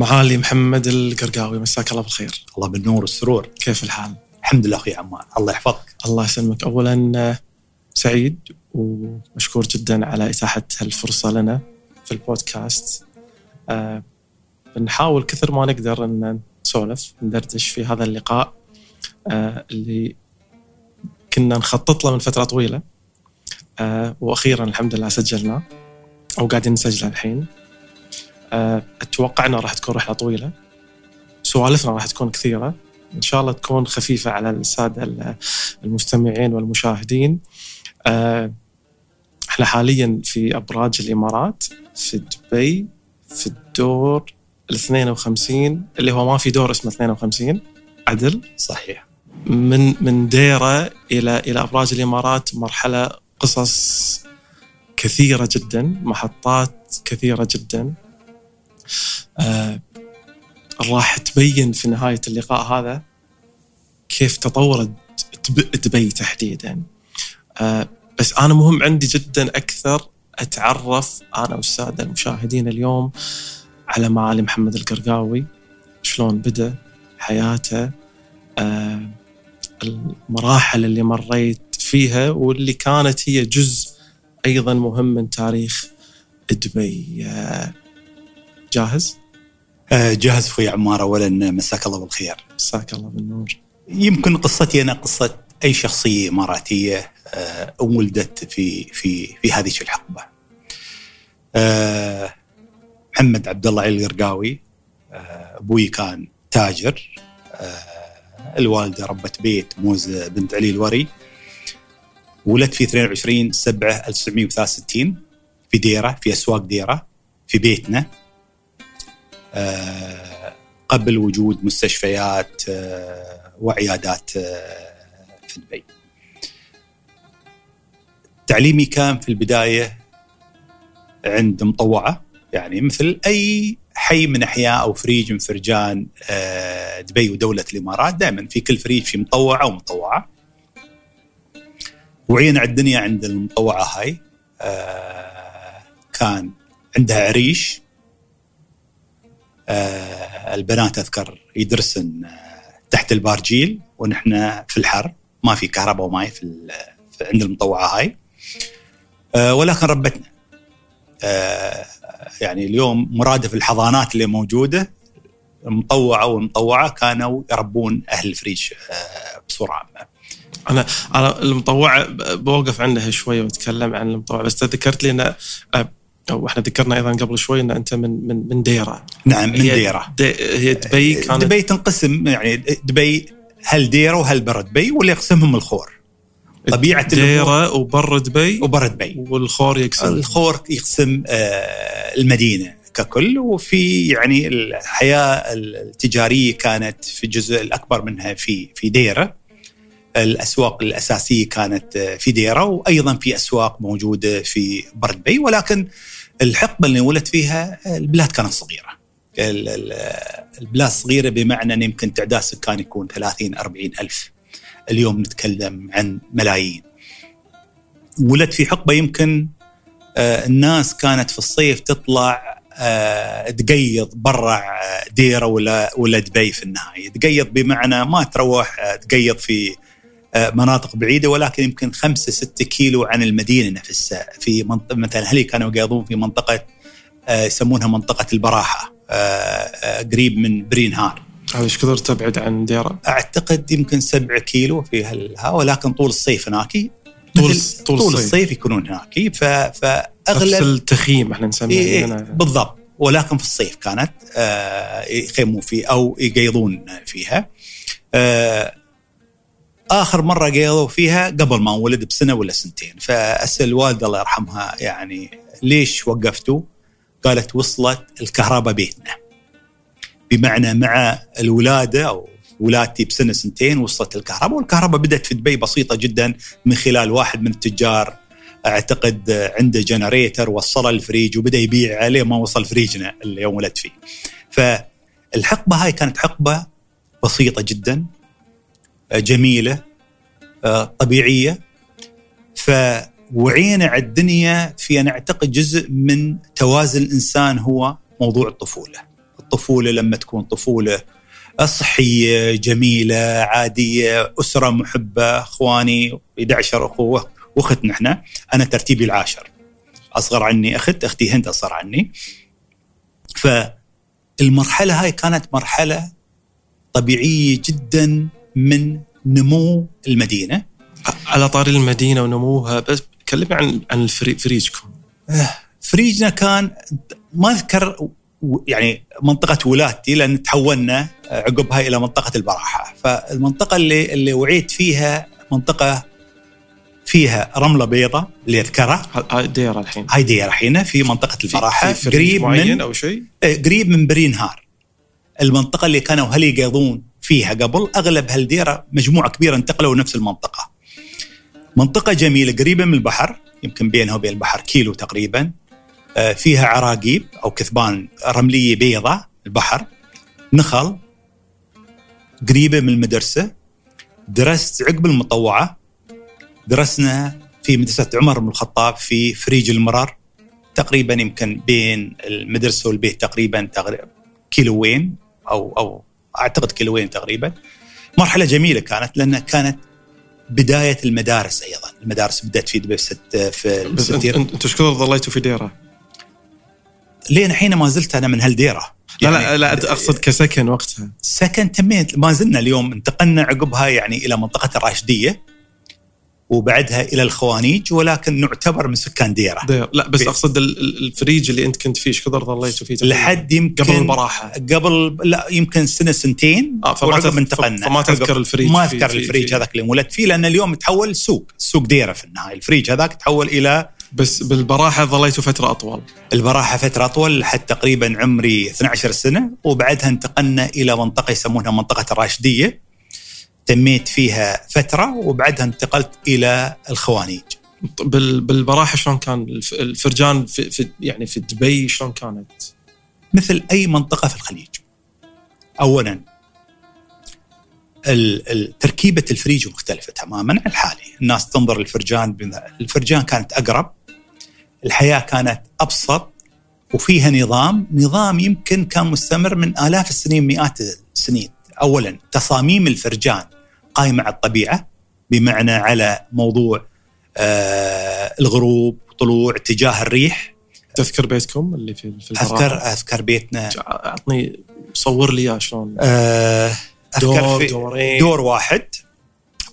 معالي محمد القرقاوي مساك الله بالخير. الله بالنور والسرور. كيف الحال؟ الحمد لله أخوي عمار. الله يحفظك. الله يسلمك. اولا آه، سعيد ومشكور جدا على إتاحة هالفرصة لنا في البودكاست. أه بنحاول كثر ما نقدر إن نسولف ندردش في هذا اللقاء أه اللي كنا نخطط له من فترة طويلة. أه وأخيرا الحمد لله سجلناه أو قاعدين نسجله الحين. أتوقع انها راح تكون رحلة طويلة. سوالفنا راح تكون كثيرة. إن شاء الله تكون خفيفة على السادة المستمعين والمشاهدين. أه إحنا حاليا في أبراج الإمارات في دبي في الدور ال 52 اللي هو ما في دور اسمه 52 عدل. صحيح. من من ديرة إلى إلى أبراج الإمارات مرحلة قصص كثيرة جدا محطات كثيرة جدا. آه راح تبين في نهاية اللقاء هذا كيف تطورت دبي تحديدا. آه بس أنا مهم عندي جدا أكثر أتعرف أنا والساده المشاهدين اليوم على معالي محمد القرقاوي. شلون بدأ حياته؟ آه المراحل اللي مريت فيها واللي كانت هي جزء أيضا مهم من تاريخ دبي. آه جاهز؟ آه جاهز أخوي عمار اولا مساك الله بالخير. مساك الله بالنور. يمكن قصتي أنا قصة أي شخصية إماراتية آه ولدت في في في هذه الحقبة. آه محمد عبد الله علي القرقاوي آه أبوي كان تاجر. آه الوالدة ربة بيت موزه بنت علي الوري. ولد في 22 7 1963 في ديرة في أسواق ديرة في بيتنا. قبل وجود مستشفيات آه وعيادات آه في دبي. تعليمي كان في البداية عند مطوعة يعني مثل أي حي من أحياء أو فريج من فرجان دبي ودولة الإمارات دائما في كل فريج في مطوعة ومطوعه. وعينا على الدنيا عند المطوعة هاي كان عندها عريش البنات أذكر يدرسن تحت البارجيل ونحن في الحر. ما في كهرباء وماي في, في عند المطوعة هاي. ولكن ربتنا. يعني اليوم مرادف الحضانات اللي موجودة المطوعه والمطوعه كانوا يربون أهل الفريج بصورة عامة. أنا أنا المطوعة بوقف عنها شوية وأتكلم عن المطوعة بس ذكرت لي إن وإحنا ذكرنا أيضا قبل شوي إن أنت من من من ديرة. نعم من ديرة. دي هي دبي كانت دبي تنقسم يعني دبي هل ديرة وهل بر دبي واللي يقسمهم الخور. طبيعة ديرة وبر دبي وبر دبي. والخور يقسم. الخور يقسم المدينة ككل وفي يعني الحياة التجارية كانت في الجزء الأكبر منها في في ديرة. الأسواق الأساسية كانت في ديرة وأيضا في أسواق موجودة في بر دبي ولكن الحقبة اللي ولدت فيها البلاد كانت صغيرة. البلاد صغيرة بمعنى إن يمكن تعداد سكان يكون 30 40 ألف. اليوم نتكلم عن ملايين. ولد في حقبة يمكن الناس كانت في الصيف تطلع تقيض برا ديرة ولا ولا دبي في النهاية، تقيض بمعنى ما تروح تقيض في مناطق بعيدة ولكن يمكن 5 6 كيلو عن المدينة نفسها في منطقة مثلا هلي كانوا يقيضون في منطقة يسمونها منطقة البراحة قريب من برينهار. هذا إيش كثر تبعد عن ديره؟ أعتقد يمكن 7 كيلو في هالها ولكن طول الصيف هناك طول طول, طول الصيف. الصيف يكونون هناك فاغلب نفس التخييم إحنا نسميه إيه بالضبط ولكن في الصيف كانت آه يخيمون فيه أو يقيضون فيها آه آخر مرة قيضوا فيها قبل ما انولد بسنة ولا سنتين فأسأل الوالده الله يرحمها يعني ليش وقفتوا؟ قالت وصلت الكهرباء بيتنا بمعنى مع الولادة أو ولادتي بسنة سنتين وصلت الكهرباء والكهرباء بدأت في دبي بسيطة جدا من خلال واحد من التجار أعتقد عنده generator وصله الفريج وبدأ يبيع عليه ما وصل فريجنا اللي يوم ولدت فيه. فالحقبة هاي كانت حقبة بسيطة جدا جميلة طبيعية. فوعينا على الدنيا في أنا اعتقد جزء من توازن الإنسان هو موضوع الطفولة. الطفولة لما تكون طفولة صحية جميلة عادية أسرة محبة أخواني 11 اخوه واخت نحن أنا ترتيبي العاشر. أصغر عني أخت أختي هند أصغر عني. فالمرحلة هاي كانت مرحلة طبيعية جدا من نمو المدينة. على طاري المدينة ونموها بس كلمني عن عن فريجكم. فريجنا كان ما أذكر يعني منطقة ولادتي لأن تحولنا عقبها إلى منطقة البراحة. فالمنطقة اللي اللي وعيت فيها منطقة فيها رملة بيضاء اللي أذكرها هاي ديرة الحين. هاي ديرة الحين في منطقة البراحة في قريب من أو شيء؟ إيه، قريب من برينهار. المنطقة اللي كانوا هل يقضون فيها قبل أغلب هالديرة مجموعة كبيرة انتقلوا نفس المنطقة. منطقة جميلة قريبة من البحر يمكن بينها وبين البحر كيلو تقريبا. آه، فيها عراقيب أو كثبان رملية بيضاء البحر. نخل قريبة من المدرسة. درست عقب المطوعة. درسنا في مدرسة عمر بن الخطاب في فريج المرار. تقريبا يمكن بين المدرسة والبيت تقريبا تقريبا كيلوين أو أو أعتقد كيلوين تقريبا. مرحلة جميلة كانت لانها كانت بداية المدارس أيضا. المدارس بدأت في دبي في بس أنتم انت إيش كثر ظليتوا في ديرة؟ لين الحين ما زلت أنا من هالديرة. يعني لا لا لا أقصد كسكن وقتها. سكن تميت. ما زلنا اليوم انتقلنا عقبها يعني إلى منطقة الراشدية. وبعدها إلى الخوانيج ولكن نعتبر من سكان ديرة. دير. لا بس أقصد الفريج اللي أنت كنت فيه إيش كثر ظليتوا فيه لحد يمكن قبل البراحه قبل لا يمكن سنة سنتين آه فما تذكر انتقلنا. فما تذكر الفريج ما أذكر الفريج هذاك اللي ولدت فيه لأن اليوم تحول سوق سوق ديرة في النهاية. الفريج هذاك تحول إلى بس بالبراحة ظليتوا فترة أطول. البراحة فترة أطول لحد تقريبا عمري 12 سنة وبعدها انتقلنا إلى منطقة يسمونها منطقة الراشدية. تميت فيها فترة وبعدها انتقلت إلى الخوانيج بالبراحة شلون كان الفرجان في, في يعني في دبي شلون كانت؟ مثل أي منطقة في الخليج. اولا تركيبة الفريج مختلفة تماما عن الحالي، الناس تنظر للفرجان الفرجان كانت أقرب الحياة كانت أبسط وفيها نظام، نظام يمكن كان مستمر من آلاف السنين مئات السنين. اولا تصاميم الفرجان قائمه على الطبيعة بمعنى على موضوع آه الغروب طلوع اتجاه الريح. تذكر بيتكم اللي في في أذكر أذكر بيتنا. أعطني صور لي إياه شلون؟ آه أذكر دور في دورين. دور واحد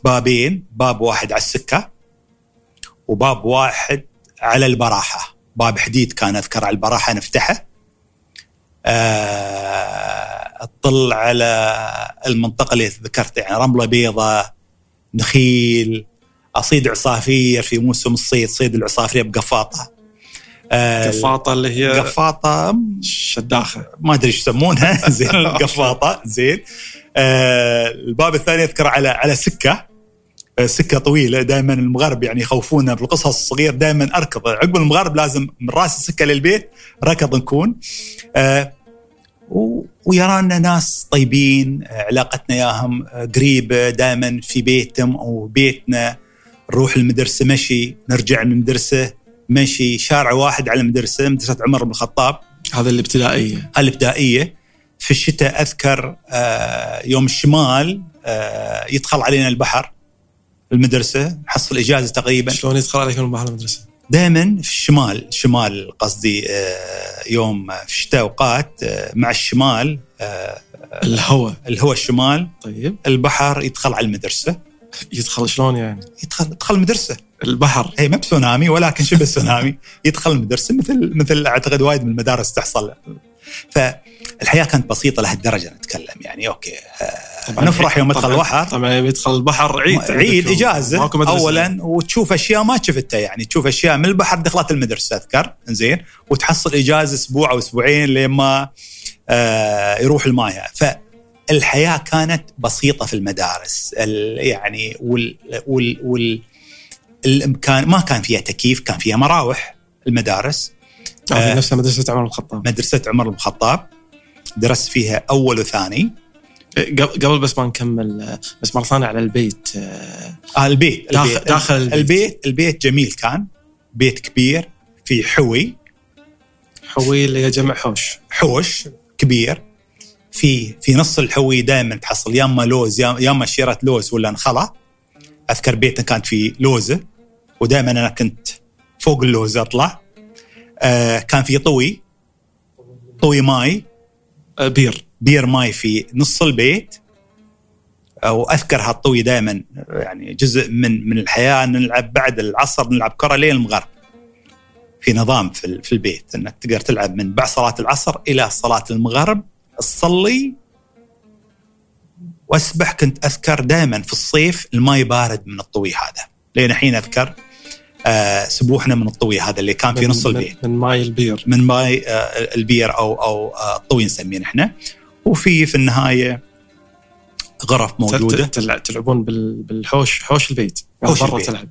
بابين باب واحد على السكة وباب واحد على البراحة. باب حديد كان أذكر على البراحة نفتحه. آه تطل على المنطقة اللي ذكرت يعني رملة بيضاء نخيل أصيد عصافير في موسم الصيد صيد العصافير بقفاطة. آه قفاطة اللي هي قفاطة شداخة. ما أدري إيش يسمونها. زين القفاطه زين. آه الباب الثاني أذكر على على سكة. سكة طويلة. دائما المغرب يعني يخوفونا بالقصص الصغير. دائما أركض. عقب المغرب لازم من رأس السكة للبيت ركض نكون. آه ويرانا ناس طيبين علاقتنا ياهم قريبة دائما في بيتهم أو بيتنا. نروح المدرسة مشي نرجع من المدرسة مشي. شارع واحد على المدرسة مدرسة عمر بن الخطاب. هذا الابتدائية. الابتدائية. في الشتاء أذكر آه، يوم الشمال آه، يدخل علينا البحر. المدرسة نحصل إجازة تقريبا. شلون يدخل عليكم البحر المدرسة؟ دائما في الشمال شمال قصدي آه، يوم في الشتاء أوقات مع الشمال الهواء. الهواء الشمال. طيب. البحر يدخل على المدرسة. يدخل شلون يعني؟ يدخل يدخل المدرسة. البحر. اي ما بسونامي ولكن شبه سونامي. يدخل المدرسة مثل مثل أعتقد وايد من المدارس تحصل. فالحياة كانت بسيطة لهالدرجة نتكلم. يعني أوكي طبعا نفرح يوم يدخل البحر طبعا يدخل البحر عيد عيد إجازة اولا وتشوف أشياء ما شفتها. يعني تشوف أشياء من البحر دخلت المدرسة أذكر. زين وتحصل إجازة أسبوع أو أسبوعين لين ما آه يروح الماية. ف الحياة كانت بسيطة في المدارس. يعني وال وال وال الإمكان ما كان فيها تكييف كان فيها مراوح المدارس. آه نفسها مدرسة عمر بن الخطاب. مدرسة عمر بن الخطاب. درست فيها أول وثاني. قبل بس ما نكمل بس مرة ثانية على البيت آه البيت داخل, البيت. داخل البيت. البيت البيت جميل كان. بيت كبير في حوي. حوي اللي هي جمع حوش. حوش كبير. في في نص الحوي دائما تحصل يا أما لوز يا أما شيرة لوز ولا نخلة. أذكر بيتنا كانت في لوزه ودائما أنا كنت فوق اللوز أطلع. آه كان في طوي. طوي ماي. آه بير. بير. ماي في نص البيت. واذكر هالطوي دائما يعني جزء من من الحياة نلعب بعد العصر نلعب كرة لين المغرب. في نظام في, في البيت إنك تقدر تلعب من بعد صلاة العصر إلى صلاة المغرب. تصلي. وأسبح كنت أذكر دائما في الصيف الماي بارد من الطوي هذا. لين الحين أذكر آه سبوحنا من الطوي هذا اللي كان في نص البيت من ماي البير. من ماي آه البير أو أو آه الطوي نسميه إحنا وفي في النهاية غرف موجودة. تلعبون بالحوش حوش البيت. حوش برا تلعب.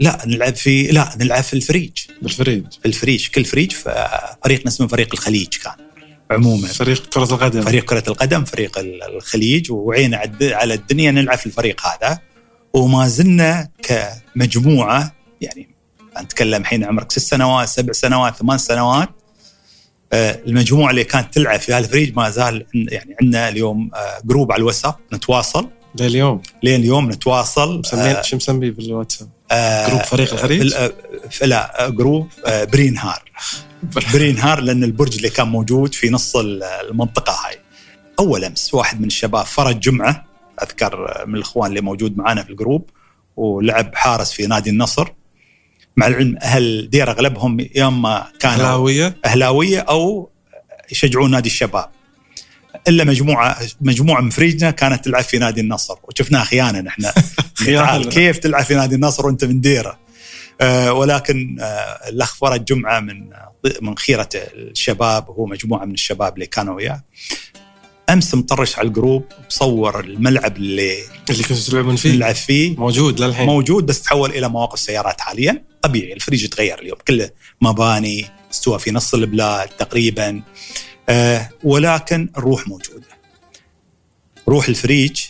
لا نلعب في لا نلعب في الفريج. بالفريج. الفريج كل فريج فريقنا اسمه فريق الخليج كان عموما. فريق كرة القدم. فريق كرة القدم فريق الخليج. وعينا على الدنيا نلعب في الفريق هذا. وما زلنا كمجموعة يعني نتكلم الحين عمرك ست سنوات سبع سنوات ثمان سنوات. آه، المجموعة اللي كانت تلعب في هالفريق ما زال يعني عندنا اليوم آه، group على الواتساب نتواصل. لليوم. لين اليوم نتواصل. مسمين آه شو مسميه بالواتساب؟ group فريق الخليج؟ لا group بري نهار. بري نهار لأن البرج اللي كان موجود في نص المنطقة هاي. أول أمس واحد من الشباب فرج جمعة أذكر من الإخوان اللي موجود معنا في ال group ولعب حارس في نادي النصر. مع العلم أهل دير أغلبهم يا اما كانوا أهلاوية؟ أهلاوية أو يشجعون نادي الشباب. إلا مجموعة مجموعة من فريجنا كانت تلعب في نادي النصر وشفناها خيانة نحن. خيانة كيف تلعب في نادي النصر وأنت من ديره؟ آه ولكن آه الأخ فرج جمعة من من خيرة الشباب وهو مجموعة من الشباب اللي كانوا وياه. أمس مطرش على الجروب مصور الملعب اللي اللي كنتوا تلعبون فيه؟ نلعب فيه. موجود للحين. موجود بس تحول إلى مواقف سيارات حاليا. طبيعي الفريج تغير اليوم. كله مباني استوى في نص البلاد تقريبا. آه ولكن الروح موجودة. روح الفريج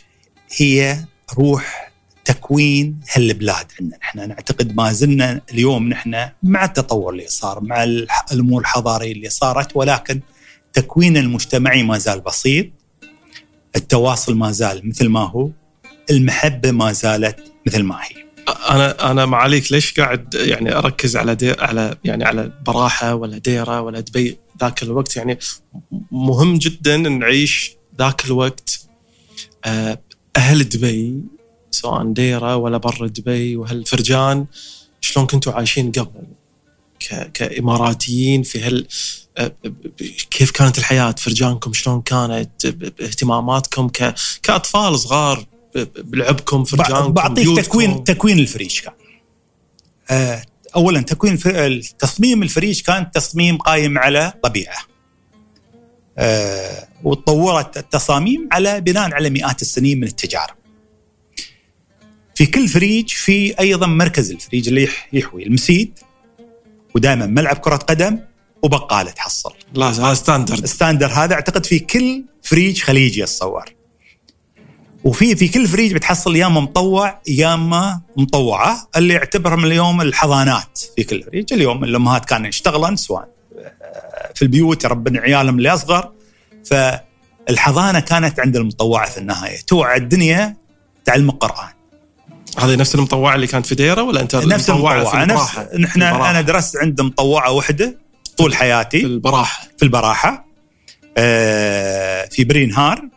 هي روح تكوين هالبلاد عندنا. إحنا نعتقد ما زلنا اليوم نحن مع التطور اللي صار مع الأمور الحضارية اللي صارت ولكن تكوين المجتمعي ما زال بسيط. التواصل ما زال مثل ما هو. المحبة ما زالت مثل ما هي. أنا أنا معاليك ليش قاعد يعني أركز على دي على يعني على براحة ولا ديرة ولا دبي ذاك الوقت؟ يعني مهم جدا نعيش ذاك الوقت آه، أهل دبي سواء ديرة ولا برا دبي وهالفرجان شلون كنتوا عايشين قبل؟ كإماراتيين في هال آه، كيف كانت الحياة؟ فرجانكم شلون كانت؟ اهتماماتكم كأطفال صغار بلعبكم فرجانكم بعطيك تكوين تكوين الفريج كان. آه، اولا تكوين تصميم الفريج كان تصميم قايم على طبيعة. آه، وتطورت التصاميم على بناء على مئات السنين من التجارب في كل فريج في أيضا مركز الفريج اللي يحوي المسيد ودائما ملعب كرة قدم وبقالة تحصل لا هذا standard standard هذا أعتقد في كل فريج خليجي اتصور وفي في كل فريج بتحصل يا اما مطوع يا اما مطوعة اللي يعتبرهم اليوم الحضانات في كل فريج. اليوم الأمهات كانوا يشتغلن سواء في البيوت يربن عيالهم اللي أصغر. فالحضانة كانت عند المطوعة في النهاية. توعى الدنيا تعلم القرآن. هذه نفس المطوعة اللي كانت في ديرة ولا أنت نفس المطوعة نفس نحن أنا درست عند مطوعة وحدة طول حياتي. في البراحة. في البراحة. آه في بري نهار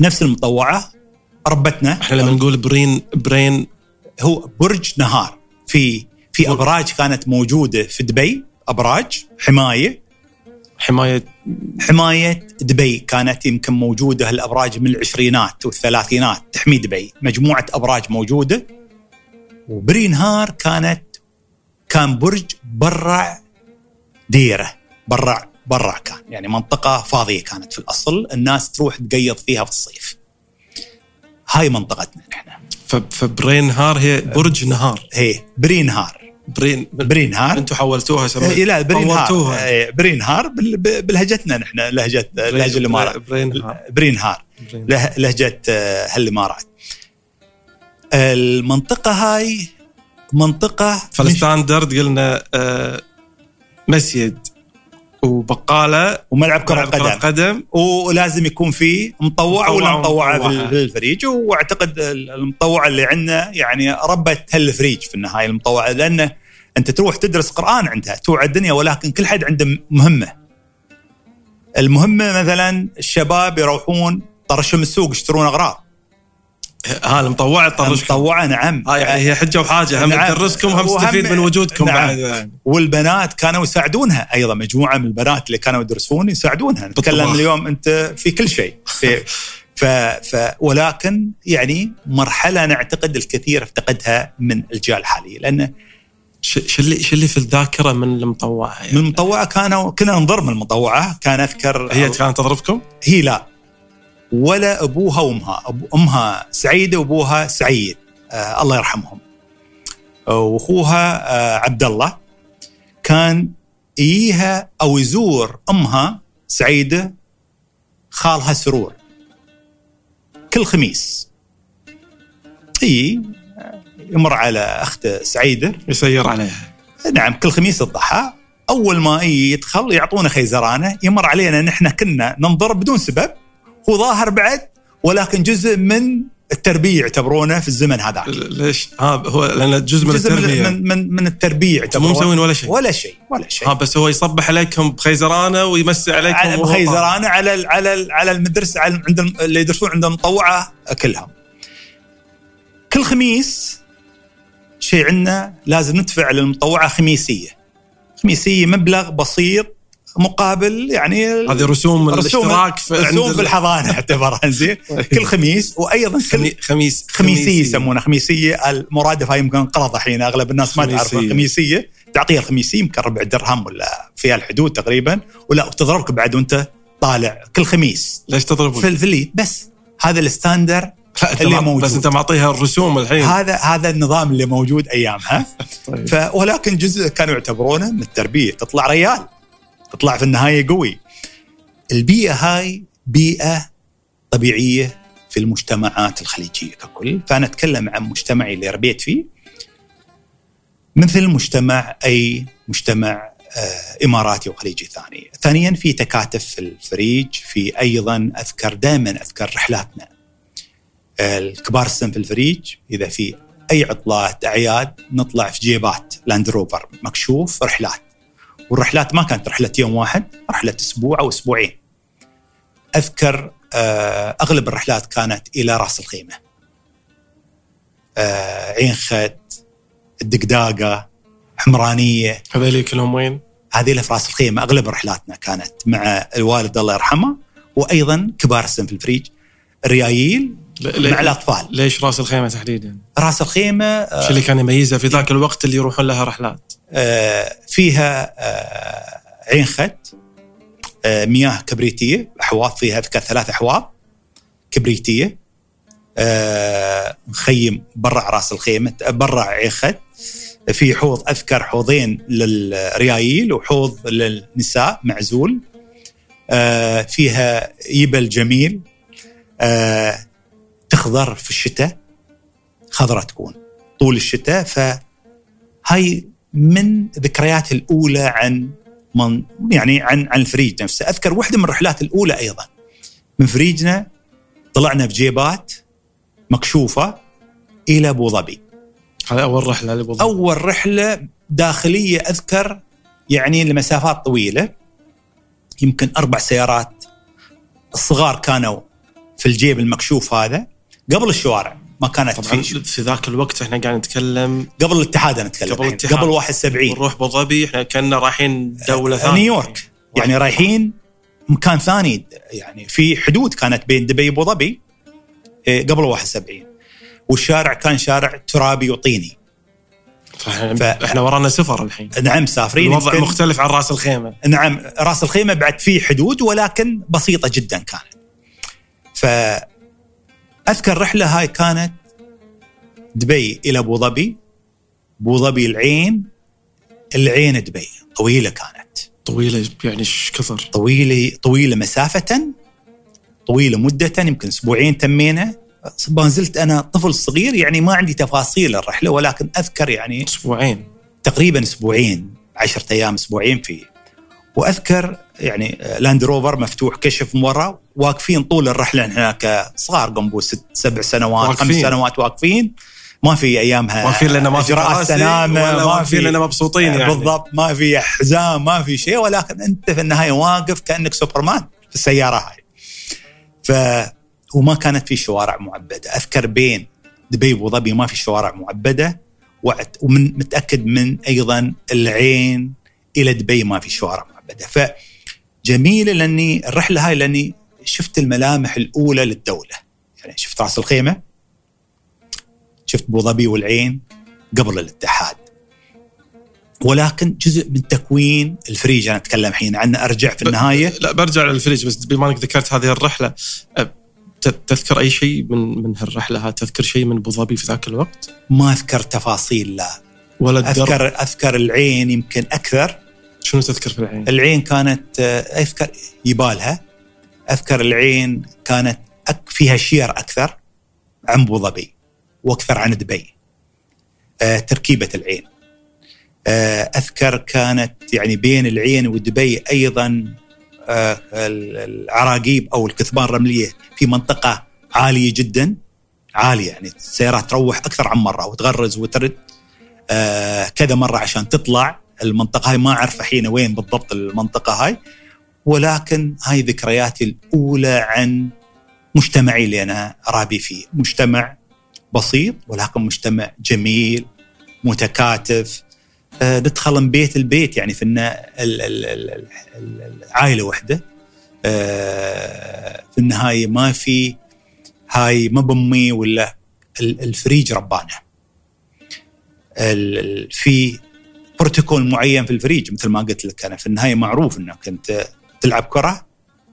نفس المطوعة ربتنا. إحنا لما نقول برين برين. هو برج نهار. في في أبراج كانت موجودة في دبي أبراج حماية. حماية. حماية دبي كانت يمكن موجودة الابراج من العشرينات والثلاثينات تحمي دبي. مجموعة أبراج موجودة. وبري نهار كانت كان برج برع ديرة برع برا كان. يعني منطقة فاضية كانت في الأصل الناس تروح تقيض فيها في الصيف. هاي منطقتنا نحن. فبري نهار هي برج نهار. هي بري نهار بري بري نهار أنتم حولتوها سميت لا بري نهار إيه، بري نهار بلهجتنا نحن لهجه لهجة الامارات بري نهار بري نهار لهجة آه، هالامارات المنطقة هاي منطقة فال standard قلنا آه، مسيد وبقالة وملعب كرة قدم قدم ولازم يكون في مطوع ولا مطوع مطوعه في ومطوعة. ال- في الفريج واعتقد ال- المطوعه اللي عندنا يعني ربت هالفريج في النهاية المطوعه لأنه أنت تروح تدرس قرآن عندها توعى الدنيا ولكن كل حد عنده مهمة. المهمة مثلا الشباب يروحون طرشهم السوق يشترون أغراض. ها المطوعة طرشكم المطوعه نعم ها يعني هي حجة وحاجة هم نعم. ندرسكم هم نستفيد من وجودكم نعم. بعد يعني. والبنات كانوا يساعدونها أيضا مجموعة من البنات اللي كانوا يدرسون يساعدونها نتكلم. اليوم أنت في كل شيء في ف ف ولكن يعني مرحلة أنا اعتقد الكثير افتقدها من الجيل الحالي لأن ش- شو اللي شو اللي في الذاكرة من المطوعة يعني؟ من المطوعة كانوا كنا نضرب من المطوعة كان أذكر هي كانت تضربكم؟ هي لا ولا أبوها وأمها. أبو أمها سعيدة وأبوها سعيد. آه الله يرحمهم. آه، وأخوها آه عبد الله كان يجيها أو يزور أمها سعيدة خالها سرور. كل خميس. آه، يمر على اخته سعيدة. يسير عليها. نعم كل خميس الضحى. أول ما يدخل يعطونا خيزرانه يمر علينا نحن كنا ننظر بدون سبب. هو ظاهر بعد ولكن جزء من التربيه يعتبرونه في الزمن هذاك. ليش؟ ها هو لأن جزء من جزء من التربية. من, من, من التربيه أنتم مو يعتبرونه. مسوين ولا شيء. ولا شيء ولا شيء. ها بس هو يصبح عليكم بخيزرانة ويمسي عليكم على وهو طالع. خيزرانه على ال على ال على المدرسة على عند اللي يدرسون عند المطوعة كلهم. كل خميس شيء عندنا لازم ندفع للمطوعة خميسية. خميسية مبلغ بسيط مقابل يعني هذه رسوم رسوم الاشتراك في رسوم في الحضانة اعتبرها زين كل خميس وأيضا كل خمي- خميس خميسية يسمونها خميسية المرادفة يمكن انقرض الحين أغلب الناس ما تعرف. الخميسيه تعطيها الخميسية يمكن ربع درهم ولا في الحدود تقريبا ولا وتضربك بعد وأنت طالع كل خميس ليش تضربون؟ في الليل بس هذا الستاندر اللي موجود. بس أنت معطيها الرسوم الحين هذا هذا النظام اللي موجود أيامها طيب. ف ولكن جزء كانوا يعتبرونه من التربية تطلع ريال تطلع في النهاية قوي. البيئة هاي بيئة طبيعية في المجتمعات الخليجية ككل. فأنا أتكلم عن مجتمعي اللي ربيت فيه. مثل مجتمع أي مجتمع آه، إماراتي وخليجي ثاني. ثانيا في تكاتف في الفريج في أيضا أذكر دائما أذكر رحلاتنا. الكبار السن في الفريج إذا في أي عطلات أعياد نطلع في جيبات لاند روفر مكشوف رحلات. والرحلات ما كانت رحلة يوم واحد رحلة أسبوع أو أسبوعين. أذكر آه، أغلب الرحلات كانت إلى راس الخيمة. آه، عين خد الدقداقة حمرانية. هذول كلهم وين؟ هذه في راس الخيمة. أغلب رحلاتنا كانت مع الوالد الله يرحمه وأيضا كبار السن في الفريج. الريايل مع الأطفال. ليش راس الخيمة تحديدا؟ راس الخيمة آه، شو اللي كان يميزها في ذاك الوقت اللي يروحون لها رحلات؟ آه، فيها آه، عين خد مياه كبريتية أحواض فيها أذكر ثلاث أحواض كبريتية. مخيم برا راس الخيمة برا عين خد. في حوض أذكر حوضين للريايل وحوض للنساء معزول. فيها يبل جميل. تخضر في الشتاء خضرة تكون. طول الشتاء فهاي من ذكرياتي الأولى عن من يعني عن عن الفريج نفسه. أذكر واحدة من الرحلات الأولى أيضا. من فريجنا طلعنا بجيبات مكشوفة إلى أبو ظبي. هذا أول رحلة لأبو ظبي. أول رحلة داخلية أذكر يعني لمسافات طويلة. يمكن أربع سيارات الصغار كانوا في الجيب المكشوف هذا. قبل الشوارع ما كانت طبعا في في ذاك الوقت إحنا قاعد نتكلم قبل الاتحاد أنا أتكلم قبل. الاتحاد. قبل 71 نروح أبو ظبي إحنا كنا رايحين دولة ثانية. نيويورك. يعني رايحين مكان ثاني يعني في حدود كانت بين دبي وأبو ظبي إيه، قبل 71 والشارع كان شارع ترابي وطيني. فاحنا ورانا سفر الحين. نعم مسافرين الوضع يمكن- مختلف عن راس الخيمة. نعم راس الخيمة بعد في حدود ولكن بسيطة جدا كانت. ف أذكر الرحله هاي كانت دبي إلى أبو ظبي. أبو ظبي العين العين دبي. طويلة كانت. طويلة يعني إيش كثر. طويلة طويلة مسافة طويلة مدة يمكن أسبوعين تمينا ما زلت أنا طفل صغير يعني ما عندي تفاصيل الرحلة ولكن أذكر يعني أسبوعين. تقريبا أسبوعين عشرة أيام أسبوعين فيه وأذكر يعني لاند روفر مفتوح كشف من ورا واقفين طول الرحلة هناك. صغار قنبو ست سبع سنوات واقفين. خمس سنوات واقفين. ما في أيامها واقفين لأنه ما في اجراءات سلامه ما في لأنه مبسوطين يعني. بالضبط ما في حزام ما في شيء. ولكن أنت في النهاية واقف كأنك سوبرمان في السيارة هاي. ف وما كانت في شوارع معبدة. أذكر بين دبي وأبو ظبي ما في شوارع معبدة. وعد- ومن متأكد من أيضا العين إلى دبي ما في شوارع معبدة. فجميله لأني الرحلة هاي لأني شفت الملامح الأولى للدولة. يعني شفت رأس الخيمة شفت أبو ظبي والعين قبل الاتحاد. ولكن جزء من تكوين الفريج أنا أتكلم الحين عنه أرجع في النهاية. لا برجع للفريج بس بما إنك ذكرت هذه الرحلة تذكر أي شيء من من هالرحلة هذه تذكر شيء من أبو ظبي في ذاك الوقت؟ ما أذكر تفاصيل لا. ولا الدرب أذكر أذكر العين يمكن أكثر. شنو تذكر في العين؟ العين كانت آه، أذكر يبالها. أذكر العين كانت فيها شير أكثر عن أبو ظبي وأكثر عن دبي آه، تركيبة العين. آه، أذكر كانت يعني بين العين ودبي أيضا ال- العراقيب أو الكثبان الرملية في منطقة عالية جدا. عالية يعني السيارات تروح أكثر عن مرة وتغرز وترد كذا مرة عشان تطلع. المنطقة هاي ما أعرف الحين وين بالضبط المنطقة هاي ولكن هاي ذكرياتي الأولى عن مجتمعي اللي أنا رابي فيه. مجتمع بسيط ولكن مجتمع جميل متكاتف. آه، ندخل من بيت البيت يعني في النا- ال- ال- ال- ال- ال- العائلة وحدة. آه، في النهاية ما في هاي ما بامي ولا ال- الفريج ال- في بروتوكول معين في الفريج مثل ما قلت لك أنا في النهاية معروف إنك أنت تلعب كرة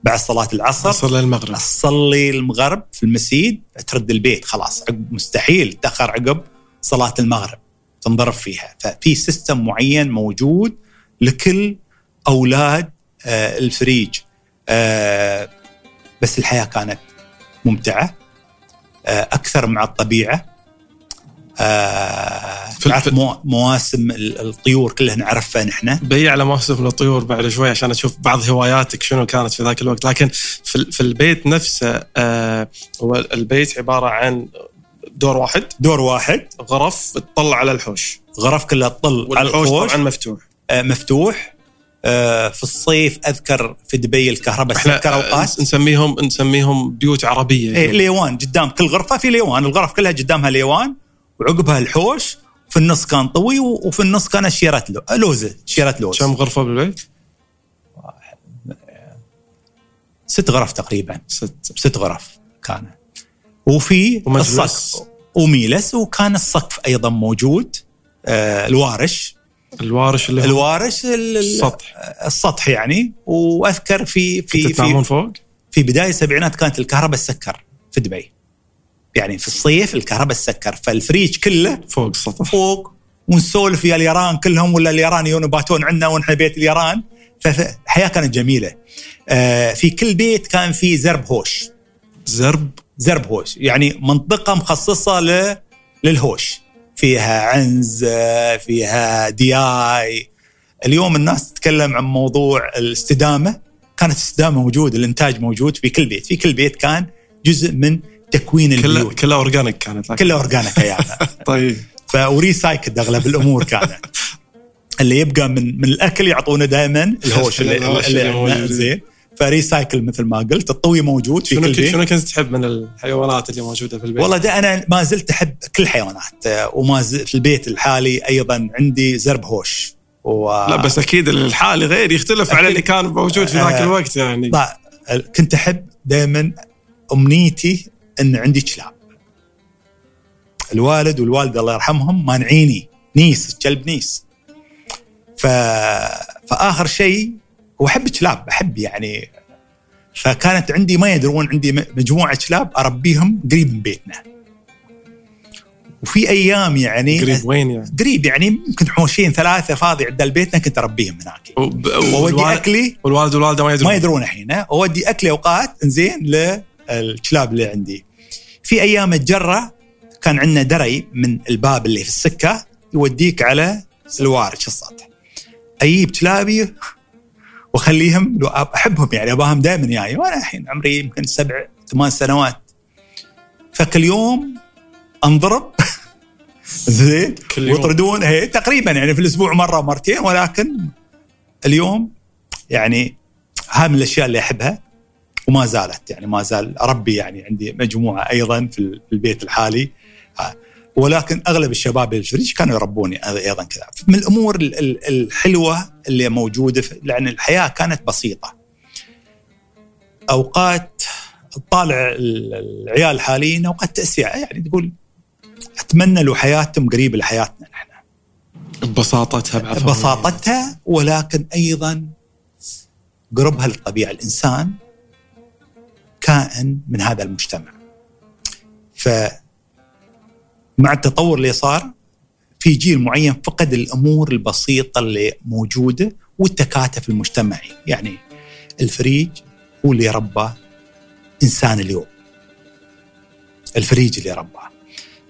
بعد صلاة العصر وصل للمغرب تصلي المغرب في المسجد ترد البيت خلاص عقب مستحيل تأخر عقب صلاة المغرب تنضرب فيها. ففي system معين موجود لكل أولاد آه، الفريج. آه، بس الحياة كانت ممتعة آه، أكثر مع الطبيعة. آه، تعرف مواسم ال- الطيور كلها نعرفها نحن. بي على موسم الطيور بعد شوي عشان أشوف بعض هواياتك شنو كانت في ذاك الوقت. لكن في, في البيت نفسه آه هو البيت عبارة عن دور واحد. دور واحد. غرف تطلع على الحوش. غرف كلها تطل على الحوش. طبعا مفتوح. آه، مفتوح. آه، في الصيف أذكر في دبي الكهرباء إحنا تذكر أوقات. آه، نسميهم نسميهم بيوت عربية. إيه ليوان قدام كل غرفة في ليوان. الغرف كلها قدامها ليوان. وعقبها الحوش في النص كان طوي وفي النص كانت شيرة لو- لوزه شيرة لوز. كم غرفة بالبيت؟ ست غرف تقريبا. ست. ست غرف كان. وفي ومجلس. السقف وميلس وكان السقف أيضا موجود. آه الوارش. الوارش اللي هو الوارش ال- ال- السطح. السطح يعني. وأذكر في في في, فوق؟ في بداية السبعينات كانت الكهرباء تسكر في دبي. يعني في الصيف الكهرباء تسكر فالفريج كله فوق السطح. فوق ونسولف يا اليران كلهم ولا اليران يجون يباتون عندنا ونحن بيت اليران. فالحياه كانت جميلة. آه في كل بيت كان في زرب هوش. زرب؟ زرب هوش. يعني منطقة مخصصة ل للهوش. فيها عنز آه، فيها دياي اليوم الناس تتكلم عن موضوع الاستدامة. كانت الاستدامه موجودة الإنتاج موجود في كل بيت. في كل بيت كان جزء من تكوين كلها البيوت. كلها organic. كانت. كلها organic ايامها طيب. ف recycle اغلب الأمور كانت. اللي يبقى من من الأكل يعطونا دائما الهوش اللي, اللي, اللي. زين. ف recycle مثل ما قلت الطوي موجود في كل شنو كنت تحب من الحيوانات اللي موجودة في البيت؟ والله ده أنا ما زلت أحب كل الحيوانات آه، وما زلت في البيت الحالي أيضا عندي زرب هوش. و... لا بس أكيد الحالي غير يختلف على اللي كان موجود في ذاك آه. الوقت يعني. لا كنت أحب دائما أمنيتي إن عندي كلاب الوالد والوالدة الله يرحمهم مانعيني. نيس كلب نيس. ف... فآخر شيء هو احب كلاب أحب يعني. فكانت عندي ما يدرون عندي مجموعة كلاب أربيهم قريب من بيتنا. وفي أيام يعني قريب وين يعني؟ قريب يعني يمكن حوشين ثلاثة فاضي عند بيتنا كنت أربيهم هناك. وب- وأودي والوالد- أكلي. والوالد والوالدة ما يدرون. ما يدرون الحين؟ أودي أكلي أوقات زين للكلاب اللي عندي. في أيام الجرة كان عندنا دري من الباب اللي في السكة يوديك على الوارش السطح. أجيب كلابي وأخليهم لو أحبهم يعني أباهم دائما جاي. وأنا الحين عمري يمكن سبع ثمان سنوات. فكل يوم أنضرب. زين. ويطردون. هي تقريبا يعني في الأسبوع مرة مرتين ولكن اليوم يعني هاي من الأشياء اللي أحبها. وما زالت يعني ما زال اربي يعني عندي مجموعة أيضا في البيت الحالي. ها. ولكن أغلب الشباب الفريج كانوا يربوني أيضا كذا. من الأمور ال- ال- الحلوة اللي موجودة لأن الحياة كانت بسيطة. أوقات طالع ال- العيال الحاليين أوقات تأسية. يعني تقول أتمنى لو حياتهم قريبة لحياتنا نحن. ببساطتها بعفوية. بساطتها ولكن أيضا قربها للطبيعة. الإنسان كائن من هذا المجتمع. ف مع التطور اللي صار في جيل معين فقد الأمور البسيطة اللي موجودة والتكاتف المجتمعي. يعني الفريج هو اللي ربى إنسان اليوم. الفريج اللي رباه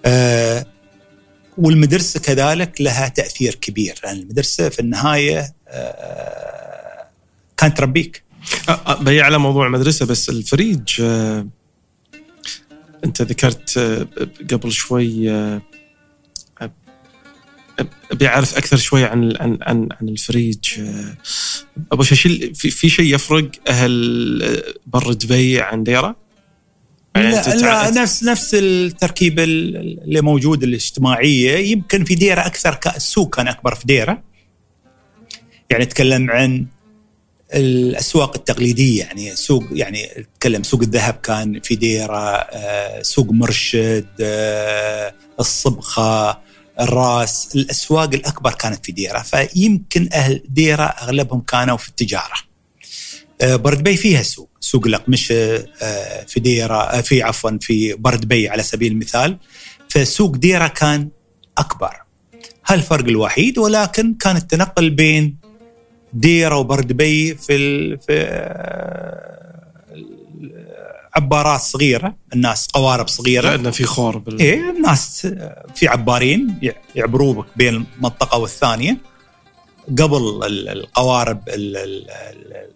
آه والمدرسة كذلك لها تأثير كبير. لأن المدرسة في النهاية آه كانت تربيك. بي على موضوع المدرسة بس الفريج آه، أنت ذكرت آه، قبل شوي آه، أبي أعرف أكثر شوي عن عن عن, عن الفريج أبو شيء في, في شيء يفرق أهل بر دبي عن ديرة؟ يعني لا, لا نفس نفس التركيبه اللي موجوده الاجتماعية يمكن في ديرة أكثر السوق كان أكبر في ديرة يعني أتكلم عن الأسواق التقليدية يعني سوق يعني أتكلم سوق الذهب كان في ديره آه، سوق مرشد آه، الصبخه الراس الأسواق الأكبر كانت في ديره فيمكن أهل ديره أغلبهم كانوا في التجارة. آه، بردبي فيها سوق سوق الاقمشه في ديره في عفوا في بردبي على سبيل المثال. فسوق ديره كان أكبر. هالفرق الوحيد ولكن كان التنقل بين ديرة وبردبي في ال... في آه، عبارات صغيرة. الناس قوارب صغيرة. لأن في خور بال... إيه الناس في عبارين يعبروا بك بين المنطقة والثانية. قبل ال- القوارب ال- ال- ال-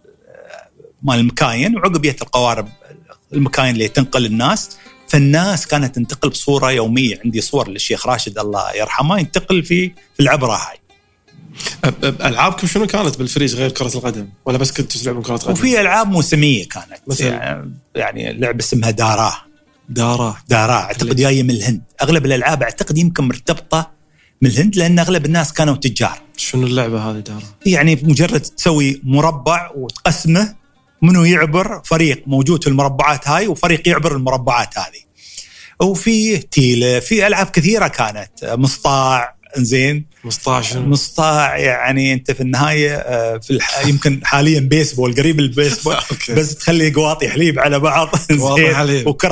مال المكاين وعقب جت القوارب المكاين اللي تنقل الناس فالناس كانت تنتقل بصورة يومية. عندي صور للشيخ راشد الله يرحمه ينتقل في في العبرة هاي. العابكم شنو كانت بالفريج غير كرة القدم؟ ولا بس كنتوا تلعبون كرة قدم؟ وفي ألعاب موسمية كانت. مثل؟ يعني, يعني لعبة اسمها داراه داره داراه أعتقد جاية من الهند. أغلب الألعاب أعتقد يمكن مرتبطة من الهند لأن أغلب الناس كانوا تجار. شنو اللعبة هذه داره؟ يعني مجرد تسوي مربع وتقسمه منو يعبر فريق موجود في المربعات هاي وفريق يعبر المربعات هذه. وفي تيلة في ألعاب كثيرة كانت. مصطاع زين 15 مصطاع يعني أنت في النهاية آه، في الح... يمكن حاليا بيسبول قريب البيسبول. بس تخلي قواطي حليب على بعض. زين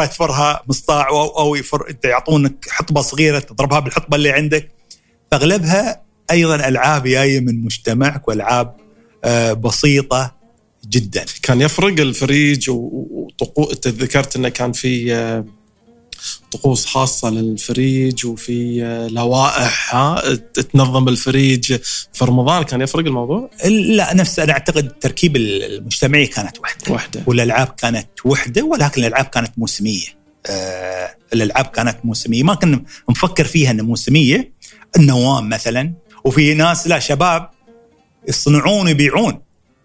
تفرها مصطاع أو أو يفر... أنت يعطونك حطبة صغيرة تضربها بالحطبة اللي عندك. فأغلبها أيضا ألعاب جاية من مجتمعك وألعاب آه، بسيطة جدا. كان يفرق الفريج وطقوس أنت ذكرت إنه كان في آه، طقوس خاصة للفريج وفي آه، لوائح ها؟ تنظم الفريج في رمضان كان يفرق الموضوع؟ لا نفس أنا أعتقد التركيب المجتمعي كانت واحدة واحدة والألعاب كانت وحدة ولكن الألعاب كانت موسمية. آه الألعاب كانت موسمية. ما كنا نفكر فيها إنها موسمية. النوام مثلا. وفي ناس لا شباب يصنعون ويبيعون.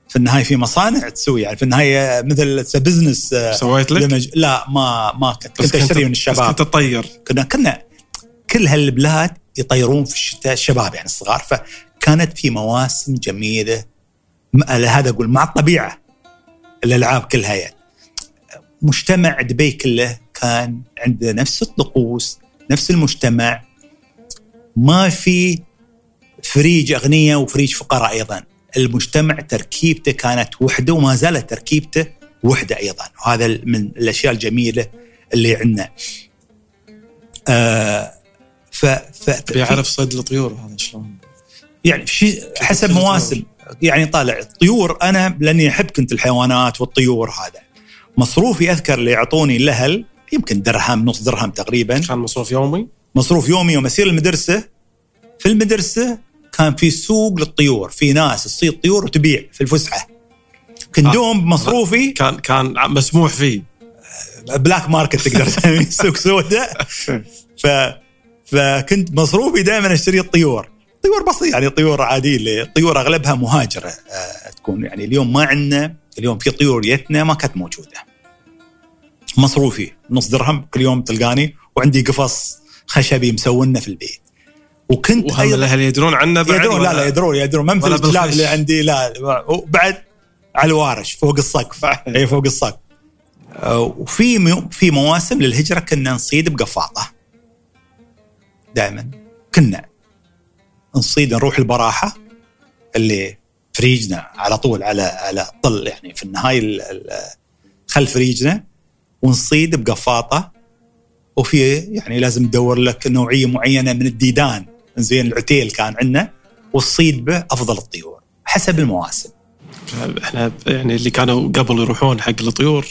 في النهاية في مصانع تسوي يعني في النهاية مثل business سويت لك؟ لمج... لا ما ما كنت كنت أشتري من الشباب. كنت تطير. كنا كنا كل هالبلاد يطيرون في الشتاء الشباب يعني الصغار فكانت في مواسم جميلة هذا أقول مع الطبيعة الألعاب كلها يعني. مجتمع دبي كله كان عنده نفس الطقوس نفس المجتمع. ما في فريج اغنياء وفريج فقراء أيضا. المجتمع تركيبته كانت وحدة وما زالت تركيبته وحدة أيضا. وهذا من الأشياء الجميلة اللي عندنا. آه ف ف بيعرف صيد الطيور هذا شلون؟ يعني في حسب؟ مواسم. يعني طالع الطيور أنا لأني أحب كنت الحيوانات والطيور هذا. مصروفي أذكر اللي يعطوني الاهل يمكن درهم نص درهم تقريبا. كان مصروف يومي؟ مصروف يومي يوم اسير المدرسة. في المدرسة كان في سوق للطيور في ناس تصيد طيور وتبيع في الفسحة. كان دوم مصروفي. كان كان مسموح فيه. black market تقدر تسميه سوق سوداء. ف فكنت مصروفي دائما أشتري الطيور. طيور بسيطة يعني طيور عادية الطيور أغلبها مهاجرة آه، تكون يعني اليوم ما عندنا اليوم في طيور جتنا ما كانت موجودة. مصروفي نص درهم كل يوم تلقاني وعندي قفص خشبي مسونا في البيت. وكنت وهم الاهل يدرون عنه بعد يدرون لا لا يدرون يدرون. ما مثل الكلاب اللي عندي لا وبعد على الوارش فوق السقف. أي فوق السقف. آه، وفي في مواسم للهجرة كنا نصيد بقفاطه دائما كنا نصيد نروح البراحة اللي فريجنا على طول على على طل يعني في النهاية خلف ريجنا ونصيد بقفاطه وفي يعني لازم تدور لك نوعية معينة من الديدان. زين العتيل كان عندنا وتصيد به أفضل الطيور حسب المواسم. إحنا يعني اللي كانوا قبل يروحون حق الطيور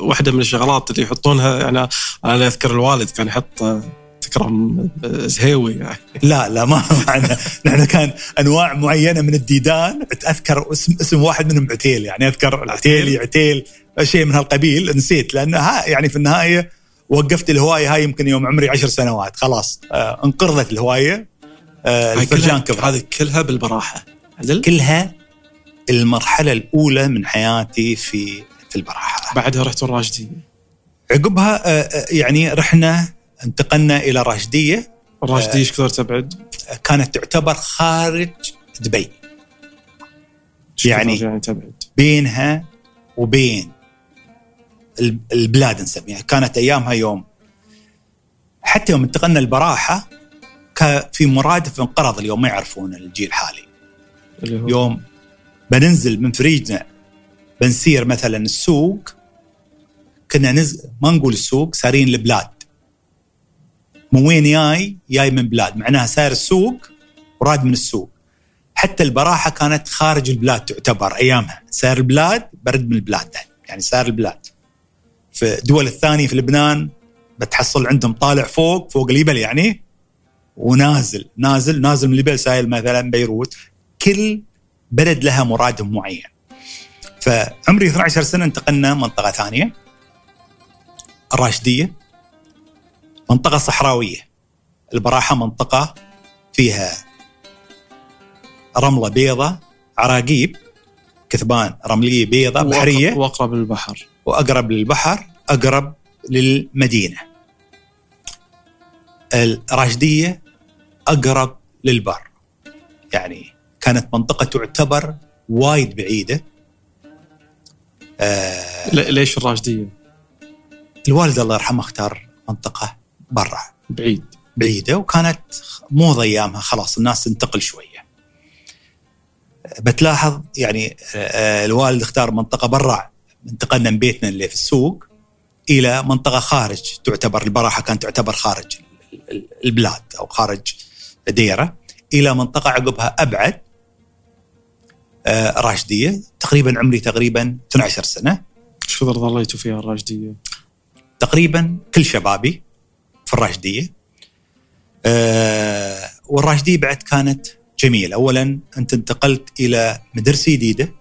واحدة من الشغلات اللي يحطونها يعني أنا أذكر الوالد كان يحط تكرم زهيوي. يعني لا لا ما معنا نحن كان أنواع معينة من الديدان اذكر اسم اسم واحد منهم عتيل يعني أذكر العتيلي عتيل شيء من هالقبيل نسيت لأن يعني في النهاية وقفت الهواية هاي يمكن يوم عمري عشر سنوات خلاص آه انقرضت الهواية. آه الفرجان كبر. هذه كلها بالبراحة. عدل؟ كلها المرحلة الأولى من حياتي في في البراحة. بعدها رحت الراشديه عقبها آه, آه، يعني رحنا انتقلنا إلى راشدية. الراشديه إيش كثر تبعد؟ كانت تعتبر خارج دبي. يعني, يعني تبعد؟ بينها وبين البلاد نسميها. كانت أيامها يوم حتى يوم انتقلنا البراحة في مرادف انقرض اليوم ما يعرفون الجيل الحالي. يوم بننزل من فريجنا بنسير مثلا السوق كنا نزل ما نقول السوق سايرين البلاد. من وين جاي؟ جاي من بلاد. معناها ساير السوق وراد من السوق. حتى البراحة كانت خارج البلاد تعتبر أيامها. ساير البلاد برد من البلاد. يعني ساير البلاد. في الدول الثانية في لبنان بتحصل عندهم طالع فوق فوق الجبل يعني. ونازل نازل نازل من الجبل سايل مثلا بيروت. كل بلد لها مرادف معين. فعمري 12 سنة انتقلنا منطقة ثانية. الراشدية. منطقة صحراوية. البراحة منطقة فيها رملة بيضة عراقيب كثبان رملية بيضة بحرية. وأقرب للبحر. وأقرب للبحر أقرب للمدينة. الراشدية أقرب للبر يعني كانت منطقة تعتبر وايد بعيدة. آه ليش الراشديه؟ الوالد الله يرحمه اختار منطقة برا. بعيد. بعيدة وكانت موضه أيامها. خلاص الناس تنتقل شوية. بتلاحظ يعني آه، الوالد اختار منطقة برا. انتقلنا من بيتنا اللي في السوق إلى منطقة خارج تعتبر البراحة كانت تعتبر خارج البلاد أو خارج ديرة إلى منطقة عقبها أبعد آه، راشدية. تقريبا عمري تقريبا 12 سنة. إيش كثر ظليتوا فيها الراشديه؟ تقريبا كل شبابي في الراشدية. أه والراشدية بعد كانت جميلة. اولا أنت انتقلت إلى مدرسة جديدة.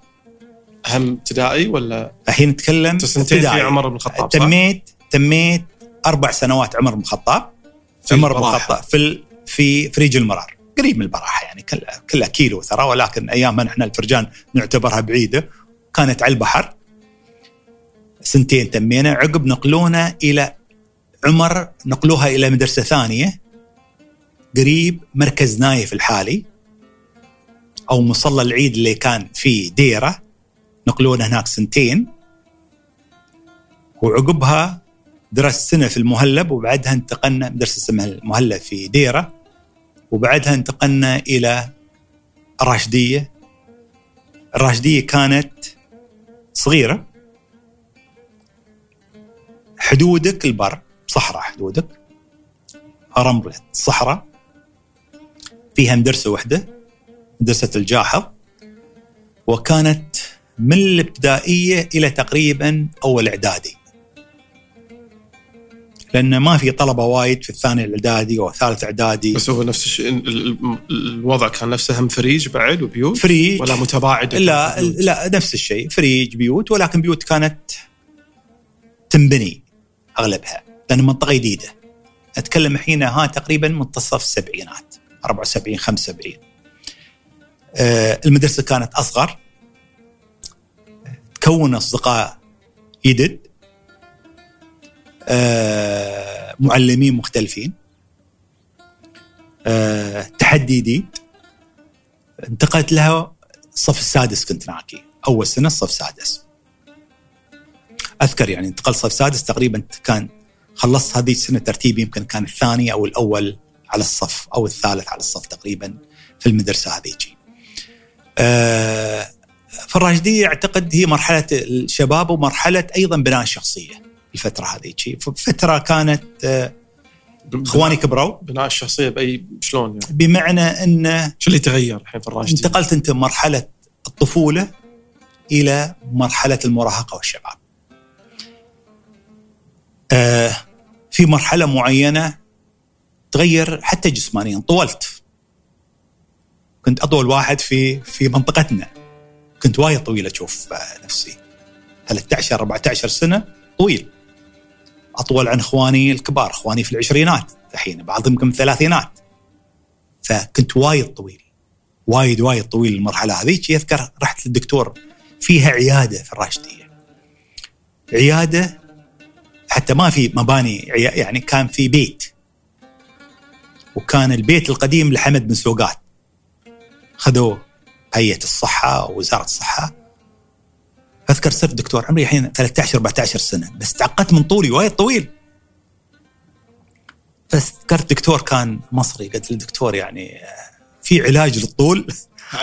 هم ابتدائي ولا الحين نتكلم سنتين في عمر بن الخطاب تميت تميت أربع سنوات عمر بن الخطاب. عمر بن الخطاب في في فريج المرار. قريب من البراحة يعني كلها كلها كيلو ترى ولكن ايامها نحن الفرجان نعتبرها بعيدة. كانت على البحر. سنتين تمينا عقب نقلونا إلى عمر نقلوها إلى مدرسة ثانية. قريب مركز نايف الحالي أو مصلى العيد اللي كان في ديرة. نقلونا هناك سنتين. وعقبها درست سنه في المهلب وبعدها انتقلنا مدرسة اسمها المهلب في ديرة. وبعدها انتقلنا إلى الراشدية. الراشدية كانت صغيرة. حدودك البر صحراء حدودك. رملة صحراء فيها مدرسة واحدة مدرسة الجاحظ. وكانت من الابتدائية إلى تقريبا أول إعدادي. لأن ما في طلبة وايد في الثاني الإعدادي أو الثالث إعدادي. بس هو نفس الشيء ال- ال- الوضع كان نفسه هم فريج بعد وبيوت؟ فريج. ولا متباعد؟ لا لا نفس الشيء فريج بيوت ولكن بيوت كانت تنبني أغلبها لأن منطقة جديدة. أتكلم الحين ها تقريبا منتصف السبعينات 74 75 آه، المدرسة كانت أصغر تكون أصدقاء جدد معلمين مختلفين. آه، تحدي جديد. انتقلت لها الصف السادس كنت ناكي أول سنة الصف السادس أذكر يعني انتقلت صف سادس تقريبا كان خلصت هذه السنة ترتيبي يمكن كان الثاني أو الأول على الصف أو الثالث على الصف تقريبا في المدرسة هذيك. آه فالراشديه أعتقد هي مرحلة الشباب ومرحلة أيضا بناء الشخصية. الفترة هذيك فترة كانت آه اخواني كبروا بناء الشخصية باي شلون يعني بمعنى ان شو اللي تغير الحين في الراشدين؟ انتقلت أنت من مرحلة الطفولة إلى مرحلة المراهقة والشباب. آه في مرحلة معينة تغير حتى جسمانيا طولت. كنت أطول واحد في في منطقتنا. كنت وايد طويل أشوف آه، نفسي. 13 14 سنة طويل. أطول عن إخواني الكبار، إخواني في العشرينات الحين بعضهم يمكن الثلاثينات. فكنت وايد طويل. وايد وايد طويل المرحلة هذيك يذكر رحت للدكتور فيها عيادة في الراشدية. عيادة حتى ما في مباني يعني كان في بيت. وكان البيت القديم لحمد بن سوقات. خذوه هيئة الصحة أو وزاره الصحة. أذكر صرت دكتور عمري الحين 13 14 سنة بس تعقدت من طولي وايد طويل. فذكرت دكتور كان مصري قلت له دكتور يعني آه، في علاج للطول.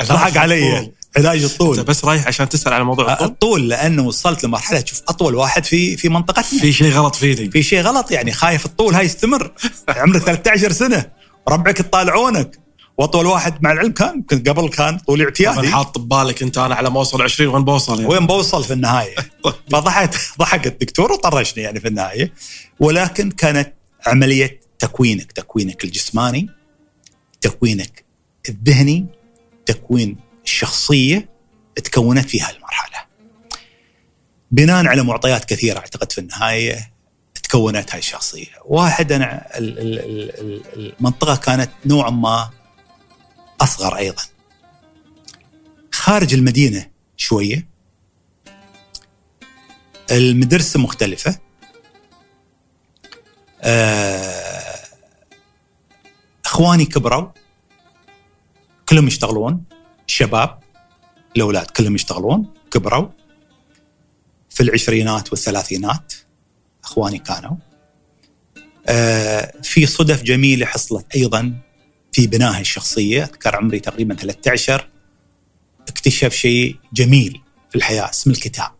ضحك علي علاج أنت الطول بس رايح عشان تسأل على موضوع آه، الطول؟ الطول لأنه وصلت لمرحلة شوف أطول واحد في في منطقتنا. في شيء غلط فيني. في شيء غلط يعني خايف الطول هاي يستمر. عمرك 13 سنة. ربعك يطالعونك واطول واحد مع العلم كان كنت قبل كان طولي طبعا اعتيادي حاط ببالك انت أنا على ما اوصل 20 وين بوصل يعني. وين بوصل في النهاية. فضحك ضحك الدكتور وطرشني يعني في النهاية. ولكن كانت عملية تكوينك تكوينك الجسماني تكوينك الذهني تكوين الشخصية تكونت في هذه المرحله بناء على معطيات كثيرة أعتقد في النهاية تكونت هاي الشخصية. واحد أنا ال- ال- ال- ال- المنطقة كانت نوعا ما أصغر أيضا. خارج المدينة شوية. المدرسة مختلفة. آه، أخواني كبروا. كلهم يشتغلون. الشباب الاولاد كلهم يشتغلون. كبروا. في العشرينات والثلاثينات أخواني كانوا. آه، في صدف جميلة حصلت أيضا. في بناء الشخصية أذكر عمري تقريبا 13 اكتشف شيء جميل في الحياة اسم الكتاب.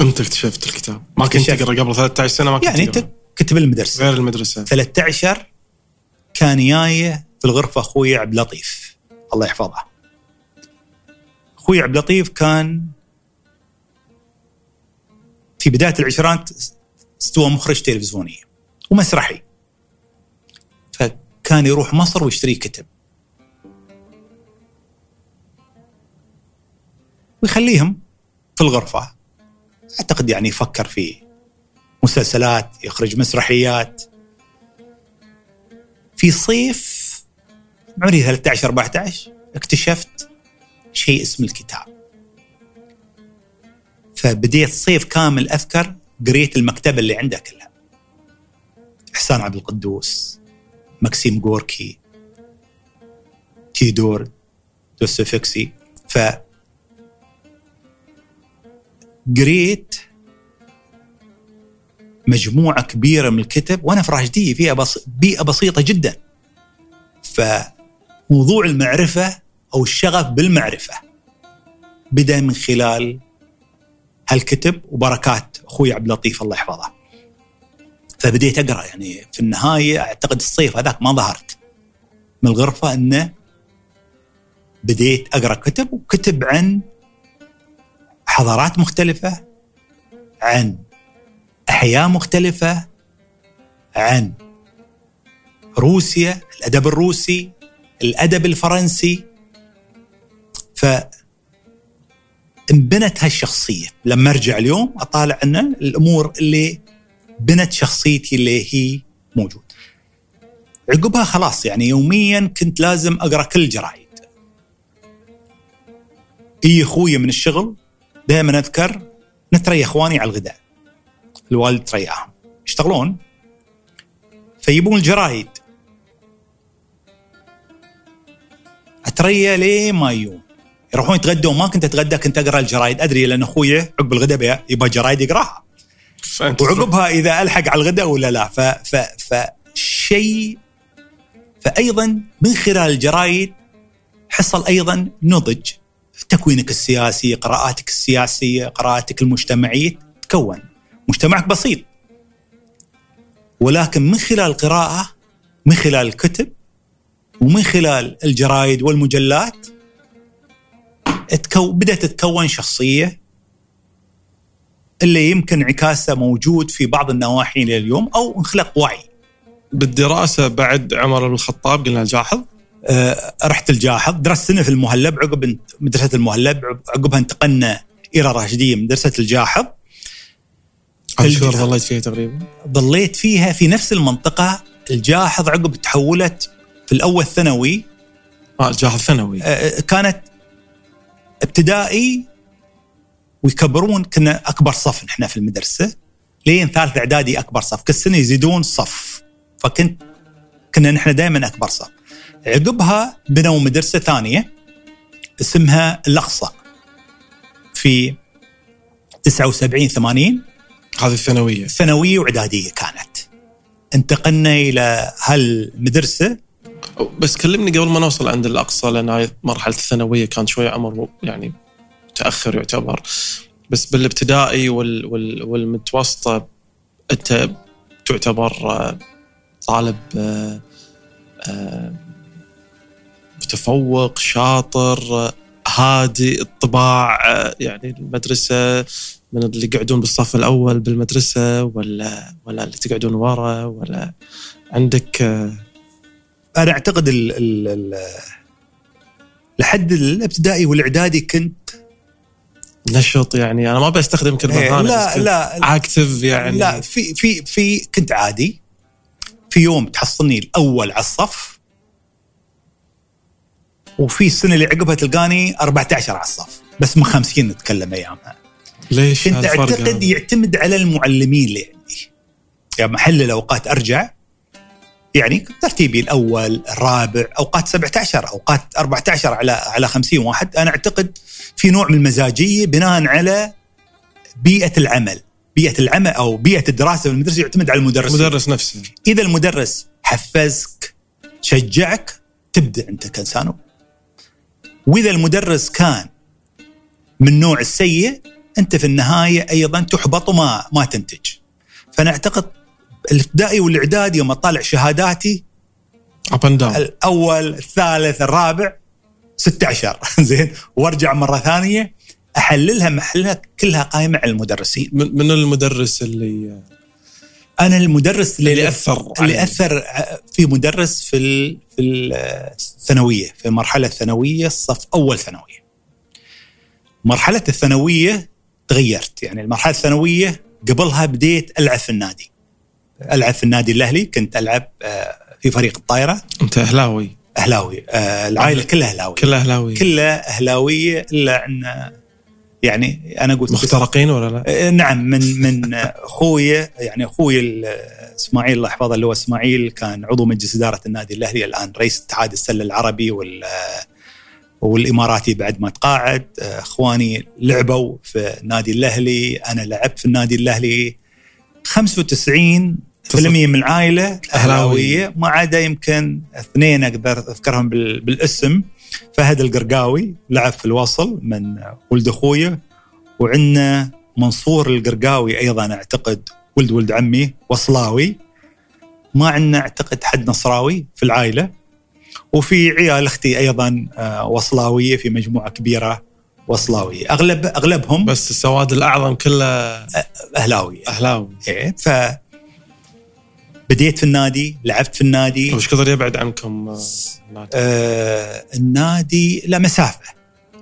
أنت اكتشفت الكتاب؟ ما كنت. تقرأ قبل 13 سنة ما كنت يعني أنت كنت بالمدرسة غير المدرسة. 13 كان جاي في الغرفة أخوي عبد اللطيف. الله يحفظه. أخوي عبد اللطيف كان في بداية العشرينات استوى مخرج تلفزيوني ومسرحي. فكان يروح مصر ويشتري كتب. ويخليهم في الغرفة. أعتقد يعني يفكر في مسلسلات يخرج مسرحيات. في صيف عمري 13 14 اكتشفت شيء اسمه الكتاب. فبديت صيف كامل أذكر قريت المكتبة اللي عنده كلها. احسان عبد القدوس. مكسيم جوركي تيدور دوستويفسكي ف قريت مجموعة كبيرة من الكتب وأنا في راشديه فيها بس بيئة بسيطة جدا. فموضوع المعرفة أو الشغف بالمعرفة بدأ من خلال هالكتب وبركات أخوي عبد اللطيف الله يحفظه. فبديت أقرأ. يعني في النهاية أعتقد الصيف هذاك ما ظهرت. من الغرفة إنه بديت أقرأ كتب وكتب عن حضارات مختلفة عن أحياء مختلفة عن روسيا الأدب الروسي الأدب الفرنسي. ف انبنت هالشخصية. لما أرجع اليوم أطالع أن الأمور اللي بنت شخصيتي اللي هي موجود عقبها خلاص يعني يوميا كنت لازم أقرأ كل الجرايد اي أخوي من الشغل دائما أذكر نتري إخواني على الغداء. الوالد ترياهم. يشتغلون؟ فيبون الجرايد. أتريا ليه ما يوم؟ يروحون يتغدون. ما كنت أتغدى كنت أقرأ الجرايد. أدري لأن أخوي عقب الغداء يبغى جرايد يقراها. وعقبها إذا ألحق على الغداء ولا لا. ف ف فشيء فايضا من خلال الجرايد حصل أيضا نضج. تكوينك السياسي قراءاتك السياسية قراءاتك المجتمعية تكون. مجتمعك بسيط. ولكن من خلال القراءة من خلال الكتب ومن خلال الجرايد والمجلات تكو بدأت تتكون شخصية اللي يمكن انعكاسها موجود في بعض النواحي اليوم أو انخلق وعي. بالدراسة بعد عمر بن الخطاب قلنا الجاحظ؟ أه رحت الجاحظ درست سنة في المهلب عقب مدرسة المهلب عقبها انتقلنا إلى راشدية مدرسة الجاحظ. شهور ظليت فيها تقريبا؟ ظليت فيها في نفس المنطقة. الجاحظ عقب تحولت في الأول ثانوي آه الجاحظ ثانوي أه كانت ابتدائي ويكبرون كنا أكبر صف نحن في المدرسة لين ثالث إعدادي أكبر صف كل سنة يزيدون صف. فكنت كنا نحن دائما أكبر صف. عقبها بنوا مدرسة ثانية اسمها الأقصى. في 79 80 هذه الثانوية. ثانوية وإعدادية كانت. انتقلنا إلى هالمدرسة. بس كلمني قبل ما نوصل عند الأقصى لأن هاي مرحلة الثانوية كان شوي عمر يعني متأخر يعتبر. بس بالابتدائي وال وال والمتوسطة أنت تعتبر آه، طالب آه، آه، متفوق شاطر هادي الطباع يعني المدرسة من اللي يقعدون بالصف الأول بالمدرسة ولا ولا اللي تقعدون ورا ولا عندك أنا أعتقد ال ال ال لحد الابتدائي والإعدادي كنت نشط يعني أنا ما بستخدم كلمة إيه لا لا اكتف يعني. لا في في في كنت عادي. في يوم تحصلني الأول على الصف وفي السنة اللي عقبها تلقاني 14 على الصف بس من 50 نتكلم أيامها. ليش كنت أعتقد يعتمد على المعلمين اللي عندي. يعني محل الأوقات أرجع يعني ترتيبي الأول الرابع أوقات 17 أوقات 14 على على 50 واحد. أنا أعتقد في نوع من المزاجية بناء على بيئة العمل. بيئة العمل أو بيئة الدراسة في المدرسة يعتمد على المدرس. المدرس نفسه. إذا المدرس حفزك شجعك تبدع أنت كإنسان. وإذا المدرس كان من النوع السيء أنت في النهاية أيضا تحبط وما ما تنتج. فأنا أعتقد الابتدائي والإعدادي يوم أطالع شهاداتي up and down الأول الثالث الرابع 16 زين. وأرجع مرة ثانية أحللها محلها كلها قائمة على المدرسين. من المدرس اللي أنا المدرس اللي, اللي أثر اللي أثر في مدرس في في الثانوية في المرحله الثانوية الصف أول ثانوية. مرحلة الثانوية تغيرت. يعني المرحلة الثانوية قبلها بديت ألعب في النادي. ألعب في النادي الأهلي كنت ألعب آه، في فريق الطايره أنت أهلاوي. أهلاوي آه، العائلة كلها أهلاوية. كلها أهلاوية. كلها أهلاوية إلا أن يعني أنا قلت مخترقين ولا لا؟ آه، نعم من من أخوي يعني أخوي إسماعيل الله يحفظه اللي هو إسماعيل كان عضو مجلس إدارة النادي الأهلي الآن رئيس اتحاد السلة العربي وال والإماراتي بعد ما تقاعد. إخواني لعبوا في النادي الأهلي أنا لعبت في النادي الأهلي 95 فيلمية من العائلة أهلاوية. ما عدا يمكن اثنين أقدر أذكرهم بالاسم. فهد القرقاوي لعب في الوصل من ولد أخويا وعندنا منصور القرقاوي أيضا أعتقد ولد ولد عمي وصلاوي. ما عندنا أعتقد حد نصراوي في العائلة. وفي عيال أختي أيضا آه، وصلاوية في مجموعة كبيرة وصلاوية. أغلب أغلبهم بس السواد الأعظم كله أهلاوي. أهلاوي. إيه ف بديت في النادي لعبت في النادي. وش كثر يبعد عنكم آه، النادي؟ آه النادي لا مسافة.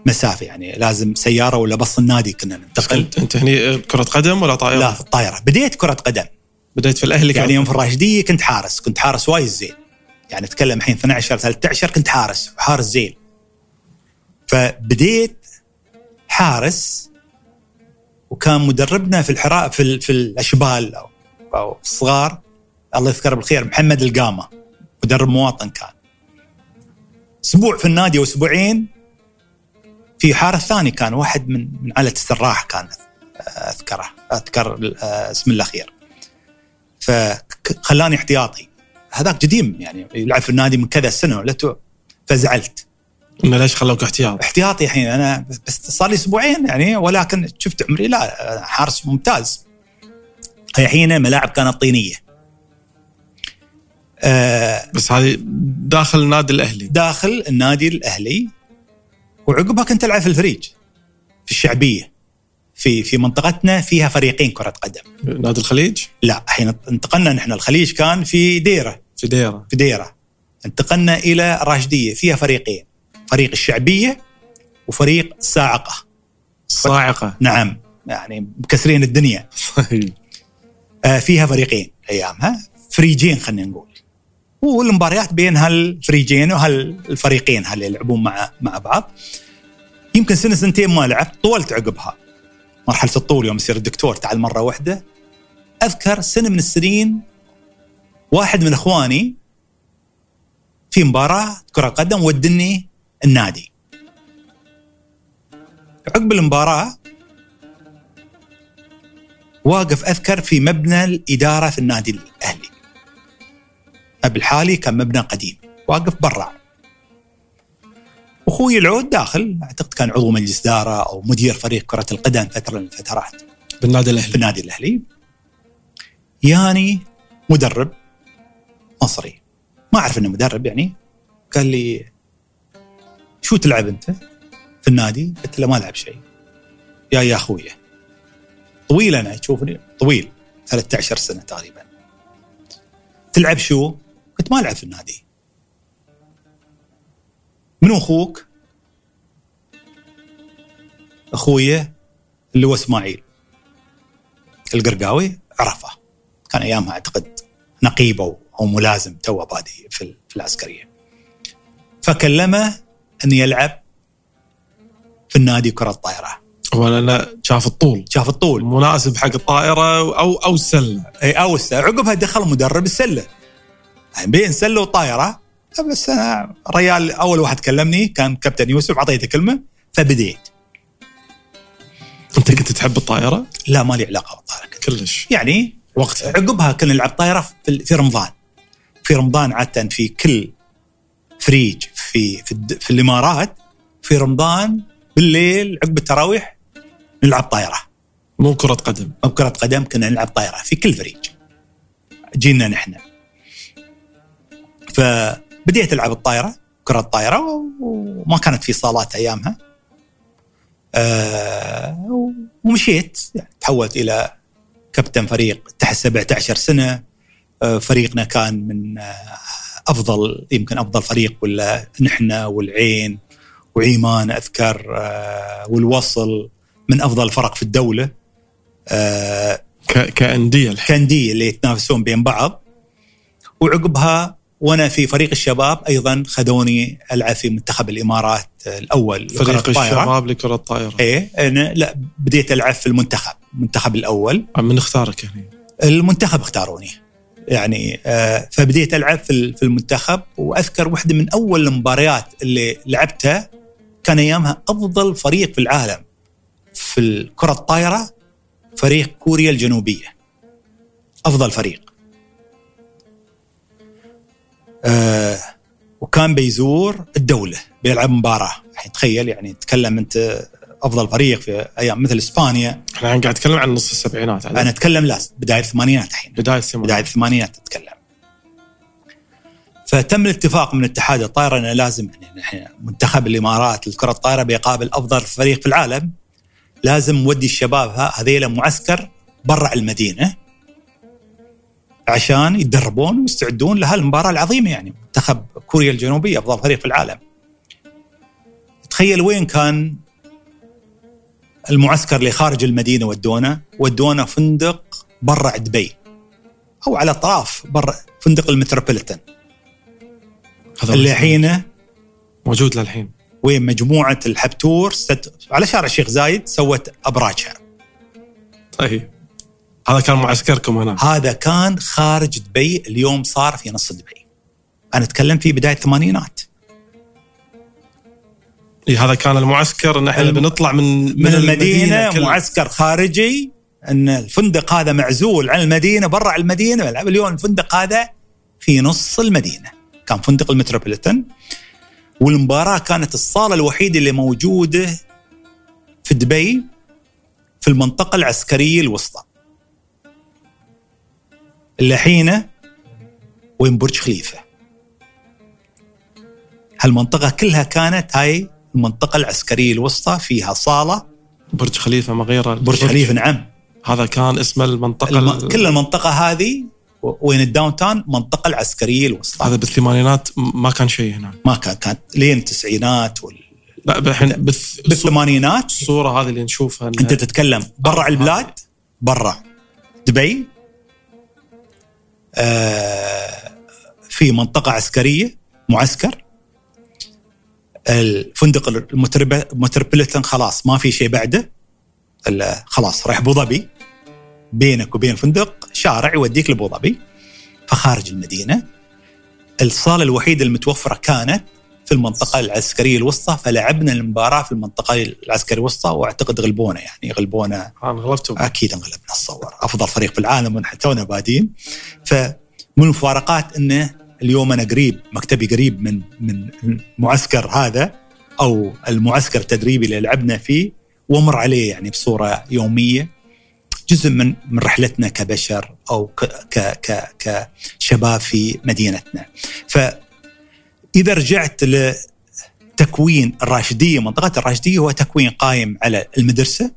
مسافة يعني لازم سيارة ولا بص النادي كنا ننتقل. انت هني كرة قدم ولا طائرة؟ لا في الطائره بديت كرة قدم. بديت في الأهلي يعني يوم في الراشدية كنت حارس كنت حارس وايد زين. يعني أتكلم الحين 12 13 كنت حارس حارس زين. فبديت حارس وكان مدربنا في الحراء في, في الأشبال أو الصغار الله يذكره بالخير محمد القامة مدرب مواطن كان. أسبوع في النادي وأسبوعين. في حارس ثاني كان واحد من من عائله السراح كان أذكره أذكر آه، اسم الأخير. فخلاني احتياطي. هذاك قديم يعني يلعب في النادي من كذا سنة ولا فزعلت. إنه ليش خلوك احتياط؟ احتياطي الحين أنا بس صار لي أسبوعين يعني ولكن شفت عمري لا حارس ممتاز. هي حين ملاعب كانت طينية. آه، بس هذه داخل النادي الأهلي. داخل النادي الأهلي. وعقبها كنت العب في الفريج في الشعبية في في منطقتنا فيها فريقين كرة قدم. نادي الخليج؟ لا حين انتقلنا نحن الخليج كان في ديرة. في ديرة. في ديرة. انتقلنا إلى راشدية فيها فريقين فريق الشعبية وفريق الصاعقه صاعقه نعم يعني مكسرين الدنيا. آه، فيها فريقين أيامها فريجين خلينا نقول. والمباريات بين هالفريجين وهالفريقين هل يلعبون مع مع بعض. يمكن سنة سنتين ما لعبت طولت عقبها. مرحلة الطول يوم يصير الدكتور تعال مرة واحدة. أذكر سنة من السنين واحد من إخواني في مباراة كرة قدم ودني النادي. عقب المباراة واقف أذكر في مبنى الإدارة في النادي الأهلي. المبنى الحالي كان مبنى قديم، واقف برا. أخوي العود داخل أعتقد كان عضو مجلس إدارة أو مدير فريق كرة القدم فترة من الفترات بالنادي الأهلي النادي الأهلي. ياني مدرب مصري ما أعرف إنه مدرب يعني قال لي شو تلعب أنت في النادي؟ قلت له ما ألعب شيء. يا يا اخويا طويل أنا تشوفني طويل 13 سنة تقريبا تلعب شو؟ قلت ما العب في النادي. منو أخوك؟ اخويا اللي هو إسماعيل. القرقاوي عرفه. كان أيامها أعتقد نقيب أو ملازم توه بادي في في العسكرية. فكلمه اني العب في النادي كرة طائره هو لأنه شاف الطول. شاف الطول. مناسب حق الطائرة أو أو السلة. اي أو السلة. عقبها دخل مدرب السلة. يعني بين سلة وطايرة. بس أنا ريال أول واحد كلمني كان كابتن يوسف أعطيته كلمة فبديت. أنت كنت تحب الطائرة؟ لا ما لي علاقة بالطايره كلش. يعني وقتها. عقبها كنا نلعب طايرة في رمضان. في رمضان عادة في كل فريج في في, في الإمارات في رمضان بالليل عقب التراويح نلعب طايرة. مو كرة قدم. أو كرة قدم كنا نلعب طايرة في كل فريق جينا نحن. فبديت ألعب الطايرة كرة الطايره وما كانت في صالات أيامها. آه ومشيت يعني تحولت إلى كابتن فريق تحت 17 سنة. آه فريقنا كان من آه أفضل يمكن أفضل فريق ولا نحن والعين وعيمان أذكر والوصل من أفضل الفرق في الدولة. كأندية. الحين كأندية اللي يتنافسون بين بعض. وعقبها وأنا في فريق الشباب أيضا خذوني العب في منتخب الامارات الأول فريق. الشباب لكرة الطائرة. إيه أنا لا بديت العب في المنتخب المنتخب الأول. من اختارك يعني؟ المنتخب اختاروني. يعني آه فبديت ألعب في في المنتخب وأذكر واحدة من أول المباريات اللي لعبتها كان أيامها أفضل فريق في العالم في الكرة الطايره فريق كوريا الجنوبية. أفضل فريق. آه وكان بيزور الدولة بيلعب مباراة. يعني تخيل يعني تتكلم أنت أفضل فريق في أيام مثل إسبانيا. إحنا قاعد نتكلم عن نص السبعينات أنا أتكلم لا بداية الثمانينات الحين. بداية الثمانينات. بداية الثمانينات تتكلم. فتم الاتفاق من اتحاد الطائرة إنه لازم يعني نحن منتخب الإمارات لكرة الطائرة بيقابل أفضل فريق في العالم. لازم نودي الشباب هذيلا معسكر برا المدينة. عشان يتدربون ويستعدون لهالمباراه العظيمة يعني. منتخب كوريا الجنوبيه أفضل فريق في العالم. تخيل وين كان المعسكر اللي خارج المدينة ودونا؟ ودونا فندق برا دبي. أو على اطراف برا فندق المتروبوليتان. هذا اللي الحين موجود للحين. وين مجموعة الحبتور ست... على شارع الشيخ زايد سوت أبراجها. طيب. هذا كان معسكركم هنا. هذا كان خارج دبي اليوم صار في نص دبي. أنا أتكلم في بداية الثمانينات. إيه هذا كان المعسكر. ان إحنا الم- بنطلع من من المدينة كل- معسكر خارجي. إن الفندق هذا معزول عن المدينة برا المدينة. اليوم الفندق هذا في نص المدينة. كان فندق المتروبوليتان والمباراة كانت الصالة الوحيدة اللي موجودة في دبي في المنطقة العسكرية الوسطى. حين وين برج خليفة. هالمنطقة كلها كانت هاي المنطقة العسكرية الوسطى فيها صالة. برج خليفة مغيره برج خليفة نعم. هذا كان اسم المنطقة الم... ال- كل المنطقة هذه وين ال downtown منطقة العسكرية الوسطى. هذا بالثمانينات ما كان شيء هنا ما كان كانت لين التسعينات وال... لا الحين بالث... بالثمانينات. الصورة هذه اللي نشوفها أنت تتكلم. برا البلاد؟ برا. دبي؟ آه في منطقة عسكرية معسكر. الفندق ال Metrop- ال Metropolitan خلاص ما في شيء بعده. خلاص رايح أبو ظبي. بينك وبين الفندق شارع يوديك لأبو ظبي. فخارج المدينة. الصالة الوحيدة المتوفرة كانت في المنطقة العسكرية الوسطى فلعبنا المباراة في المنطقة العسكرية الوسطى وأعتقد غلبونا يعني غلبونا. غلبتوا. أكيد انغلبنا اتصور أفضل فريق في العالم تونا بادين. فمن المفارقات انه اليوم أنا قريب مكتبي قريب من من المعسكر هذا أو المعسكر التدريبي اللي لعبنا فيه وأمر عليه يعني بصورة يومية. جزء من من رحلتنا كبشر أو ك ك ك كشباب في مدينتنا. فاذا رجعت لتكوين الراشدية منطقة الراشدية هو تكوين قائم على المدرسة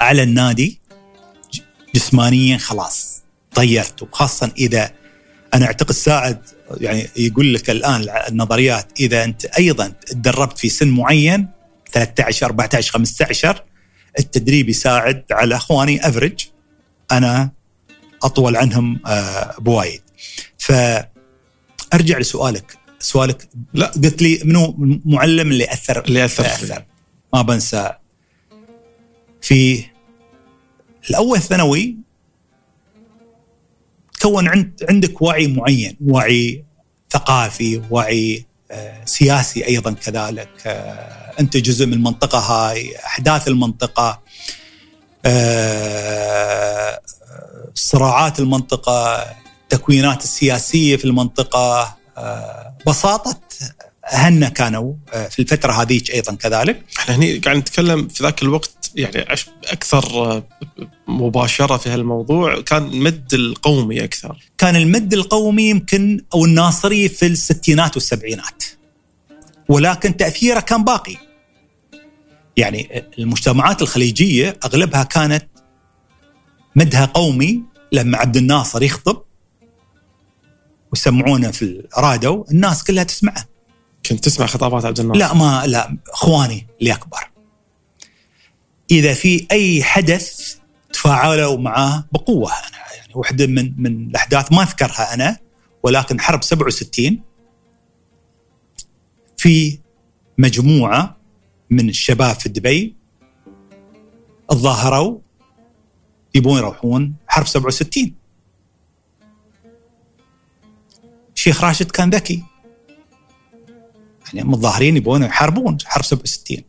على النادي جسمانيا خلاص طيرت. وخاصه إذا أنا أعتقد ساعد يعني يقول لك الآن النظريات إذا أنت أيضا تدربت في سن معين 13 14 15 التدريب يساعد على أخواني افرج أنا أطول عنهم آه، بوايد. فأرجع لسؤالك. سؤالك لا قلت لي منو المعلم اللي اثر اللي أثر أثر. فيه. ما بنسى في الأول ثانوي تكون عند عندك وعي معين وعي ثقافي وعي آه، سياسي أيضا كذلك آه، أنت جزء من المنطقة هاي أحداث المنطقة آه، صراعات المنطقة التكوينات السياسية في المنطقة بساطة اهلنا كانوا آه، في الفترة هذيك أيضا كذلك. إحنا هني قاعد نتكلم في ذاك الوقت يعني أكثر آه، مباشرة في هالموضوع كان المد القومي أكثر. كان المد القومي يمكن أو الناصري في الستينات والسبعينات. ولكن تأثيره كان باقي. يعني المجتمعات الخليجية أغلبها كانت مدها قومي لما عبد الناصر يخطب ويسمعونه في الراديو الناس كلها تسمعه. كنت تسمع خطابات عبد الناصر؟ لا ما لا اخواني اللي أكبر. إذا في أي حدث تفاعلوا معاه بقوة أنا يعني واحدة من من الأحداث ما أذكرها أنا ولكن حرب 67 في مجموعة من الشباب في دبي تظاهروا يبون يروحون حرب 67 الشيخ راشد كان ذكي. يعني متظاهرين يبون يحاربون حرب 67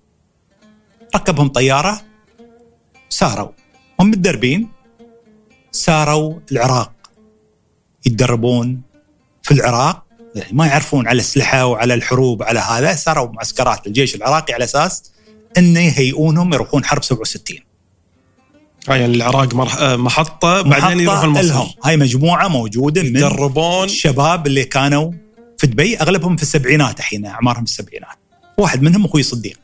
ركبهم طيارة ساروا. هم متدربين ساروا العراق. يتدربون في العراق يعني ما يعرفون على الأسلحة وعلى الحروب على هذا ساروا معسكرات الجيش العراقي على أساس إنه يهيئونهم يروحون حرب 67 آه يعني العراق مرح... آه، محطة بعدين يروحون مصر لهم. هاي مجموعة موجودة من يدربون الشباب اللي كانوا في دبي أغلبهم في السبعينات الحين أعمارهم في السبعينات. واحد منهم أخوي صديق.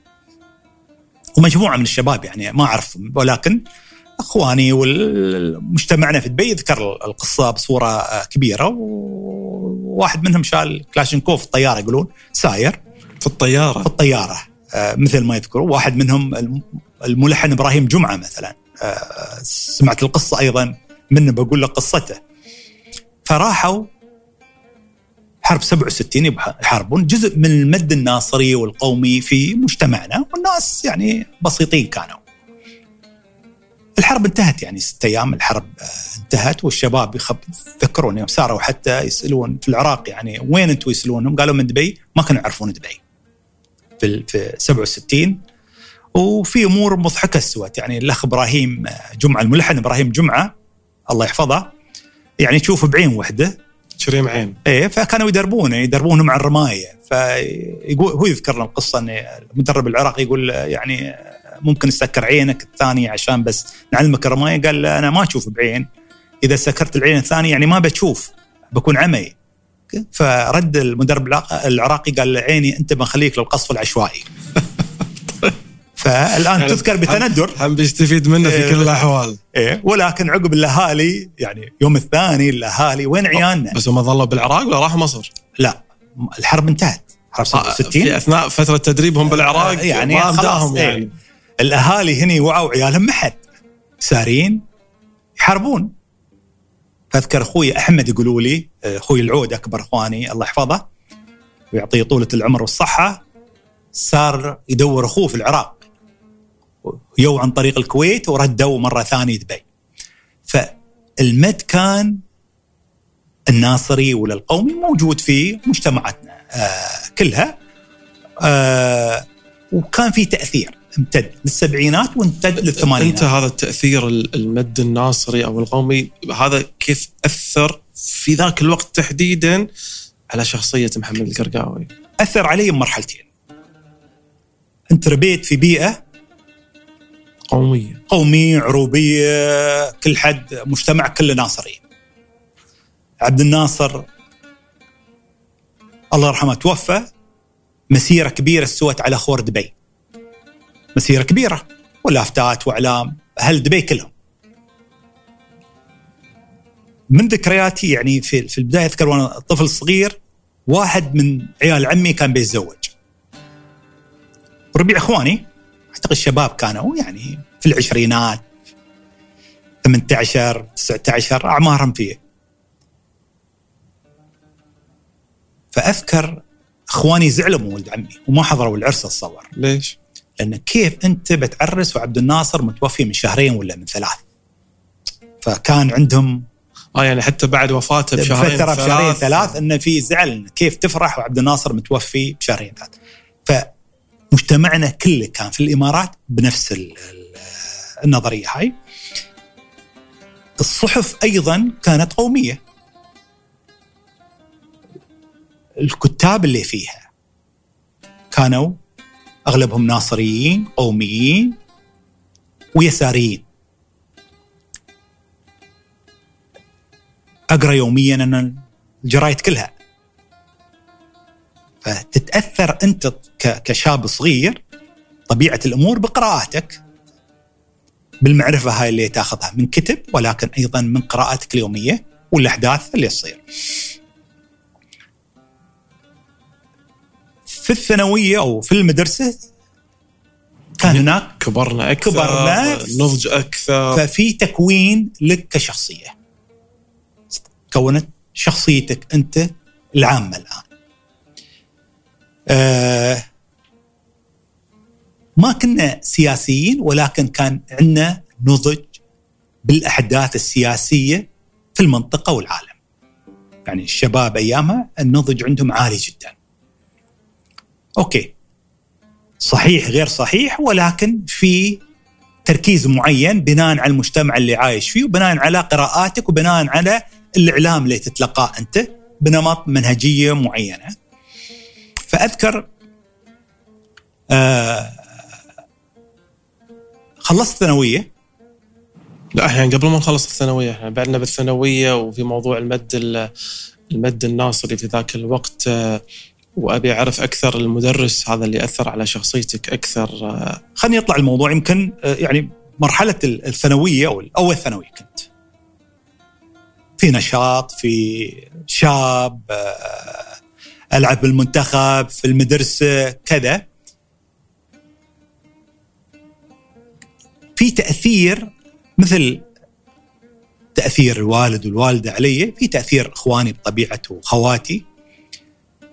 ومجموعة من الشباب يعني ما أعرف ولكن أخواني ومجتمعنا في دبي يذكر القصة بصورة كبيرة. وواحد منهم شال كلاشينكوف في الطيارة يقولون ساير. في الطيارة. في الطيارة آه، مثل ما يذكروا واحد منهم الملحن إبراهيم جمعة مثلا. آه، سمعت القصة أيضا منه بقول لك قصته فراحوا حرب 67 يحاربون جزء من المد الناصري والقومي في مجتمعنا والناس يعني بسيطين كانوا الحرب انتهت يعني ست أيام الحرب انتهت والشباب يذكرون يوم ساروا حتى يسألون في العراق يعني وين أنتم يسألونهم؟ قالوا من دبي ما كانوا يعرفون دبي. في في 67 وفي أمور مضحكة استوت يعني الأخ إبراهيم جمعة الملحن إبراهيم جمعة الله يحفظه يعني تشوف بعين وحدة. شريم عين. إيه فكانوا يدربونه يدربونه مع الرماية. فيقول هو يذكر لنا القصة إن المدرب العراقي يقول يعني ممكن تسكر عينك الثانية عشان بس نعلمك الرماية. قال أنا ما أشوف بعين. إذا سكرت العين الثانية يعني ما بتشوف بكون عمي. فرد المدرب العراقي قال عيني أنت بنخليك للقصف العشوائي. فالآن يعني تذكر بتندر. هم بيستفيد منه في كل الأحوال. إيه. ولكن عقب الأهالي يعني يوم الثاني الأهالي وين عيالنا؟ بس هم ظلوا بالعراق ولا راحوا مصر؟ لا الحرب انتهت. حرب 67 آه، في أثناء فترة تدريبهم بالعراق يعني ما امداهم يعني إيه. الأهالي هني وعوا عيالهم ما حد. سارين يحاربون. فاذكر أخوي أحمد يقولوا لي أخوي العود أكبر أخواني الله يحفظه ويعطيه طولة العمر والصحة صار يدور أخوه في العراق. يو عن طريق الكويت وردوا مرة ثانية دبي فالمد كان الناصري ولا القومي موجود في مجتمعاتنا آه كلها آه وكان في تأثير امتد للسبعينات وامتد للثمانينات أنت هذا التأثير المد الناصري أو القومي هذا كيف أثر في ذاك الوقت تحديدا على شخصية محمد القرقاوي؟ أثر علي بمرحلتين. انت ربيت في بيئة قومية قومية عروبية كل حد مجتمع كله ناصري. عبد الناصر الله يرحمه توفى مسيرة كبيرة استوت على خور دبي. مسيرة كبيرة ولافتات وإعلام أهل دبي كلهم. من ذكرياتي يعني في في البداية أذكر وأنا طفل صغير واحد من عيال عمي كان بيتزوج. ربيع إخواني أعتقد الشباب كانوا يعني في العشرينات 18 19 أعمارهم فيه. فأذكر أخواني زعلوا من ولد عمي وما حضروا العرس اتصور. ليش؟ لأن كيف أنت بتعرس وعبد الناصر متوفي من شهرين ولا من ثلاث فكان عندهم آه يعني حتى بعد وفاته بشهرين فتره بشهرين ثلاث انه في زعل كيف تفرح وعبد الناصر متوفي بشهرين ثلاث فمجتمعنا كله كان في الإمارات بنفس النظرية هاي. الصحف أيضا كانت قومية. الكتاب اللي فيها كانوا أغلبهم ناصريين قوميين ويساريين. أقرأ يوميا ان الجرايد كلها. فتتأثر أنت كشاب صغير طبيعة الأمور بقراءاتك. بالمعرفة هاي اللي تاخذها من كتب ولكن أيضا من قراءاتك اليومية والأحداث اللي تصير. في الثانوية أو في المدرسة كان هناك كبرنا أكثر كبرنا نضج أكثر. ففي تكوين لك كشخصية. كونت شخصيتك أنت العامة الآن. ما كنا سياسيين ولكن كان عندنا نضج بالأحداث السياسية في المنطقة والعالم. يعني الشباب أيامها النضج عندهم عالي جدا. أوكي. صحيح غير صحيح ولكن في تركيز معين بناء على المجتمع اللي عايش فيه وبناء على قراءاتك وبناء على الإعلام اللي تتلقاه أنت بنمط منهجية معينة. فأذكر آه خلصت ثانويه لا إحنا قبل ما نخلص الثانوية إحنا بعدنا بالثانوية وفي موضوع المد المد الناصري في ذاك الوقت آه وأبي أعرف أكثر المدرس هذا اللي أثر على شخصيتك أكثر خليني أطلع الموضوع. يمكن يعني مرحلة الثانوية أو أول ثانوي كنت. في نشاط في شاب آه، ألعب بالمنتخب في المدرسة كذا. في تأثير مثل تأثير الوالد والوالدة علي في تأثير إخواني بطبيعته وخواتي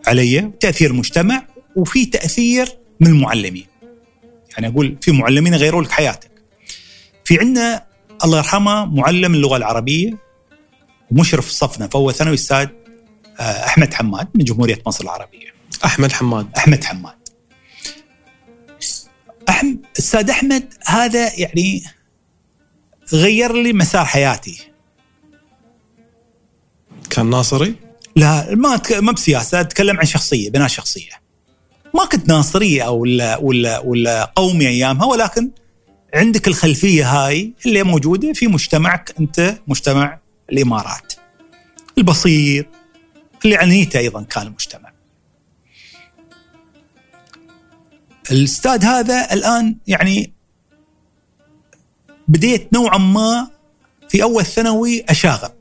علي تأثير المجتمع وفي تأثير من المعلمين. يعني أقول في معلمين يغيروا لك حياتك. في عندنا الله يرحمه معلم اللغة العربية ومشرف صفنا أول ثانوي آه، أحمد حماد من جمهورية مصر العربية. أحمد حماد. أحمد حماد. أحمد أستاذ أحمد هذا يعني غير لي مسار حياتي. كان ناصري؟ لا ما ما بسياسة أتكلم عن شخصية بناء شخصية. ما كنت ناصرية أو ولا ولا ولا قومي أيامها ولكن عندك الخلفية هاي اللي موجودة في مجتمعك أنت مجتمع الإمارات. البسيط اللي عنيته أيضا كان المجتمع. الأستاذ هذا الآن يعني بديت نوعا ما في أول ثانوي أشاغب.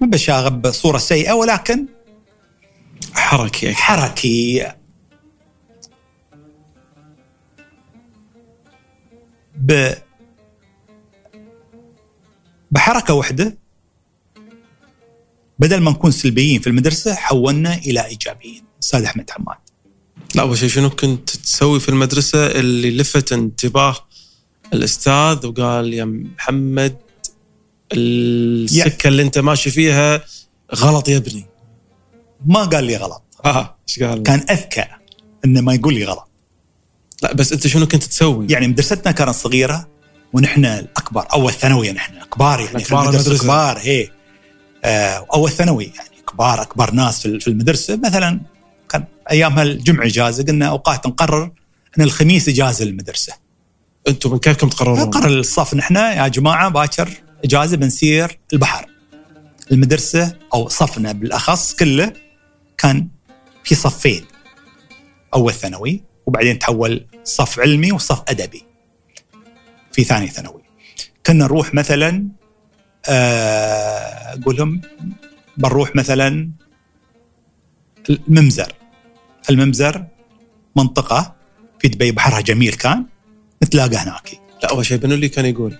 مو بشاغب بصورة سيئة ولكن حركي حركي. ب بحركة واحدة بدل ما نكون سلبيين في المدرسة حولنا إلى إيجابيين. أستاذ أحمد حماد. لا أول شيء شنو كنت تسوي في المدرسة؟ اللي لفت انتباه الأستاذ وقال يا محمد السكة اللي أنت ماشي فيها غلط يا ابني. ما قال لي غلط. آه إيش قال؟ كان أذكى إنه ما يقول لي غلط. لا بس أنت شنو كنت تسوي؟ يعني مدرستنا كانت صغيرة ونحن الأكبر أول ثانوي نحن كبار يعني كبار في المدرسة. كبار هي آه أول ثانوي يعني كبار أكبر ناس في المدرسة مثلا كان أيامها الجمعة اجازه قلنا أوقات نقرر إن الخميس اجازه للمدرسة. أنتم من كيفكم تقررون؟ نقرر الصف نحن يا جماعة باكر اجازه بنسير البحر. المدرسة أو صفنا بالأخص كله كان في صفين. أول ثانوي وبعدين تحول صف علمي وصف أدبي في ثاني ثانوي. كنا نروح مثلا أقول لهم بنروح مثلا الممزر. الممزر منطقة في دبي بحرها جميل كان نتلاقى هناك. لا أول شيء بنو اللي كان يقول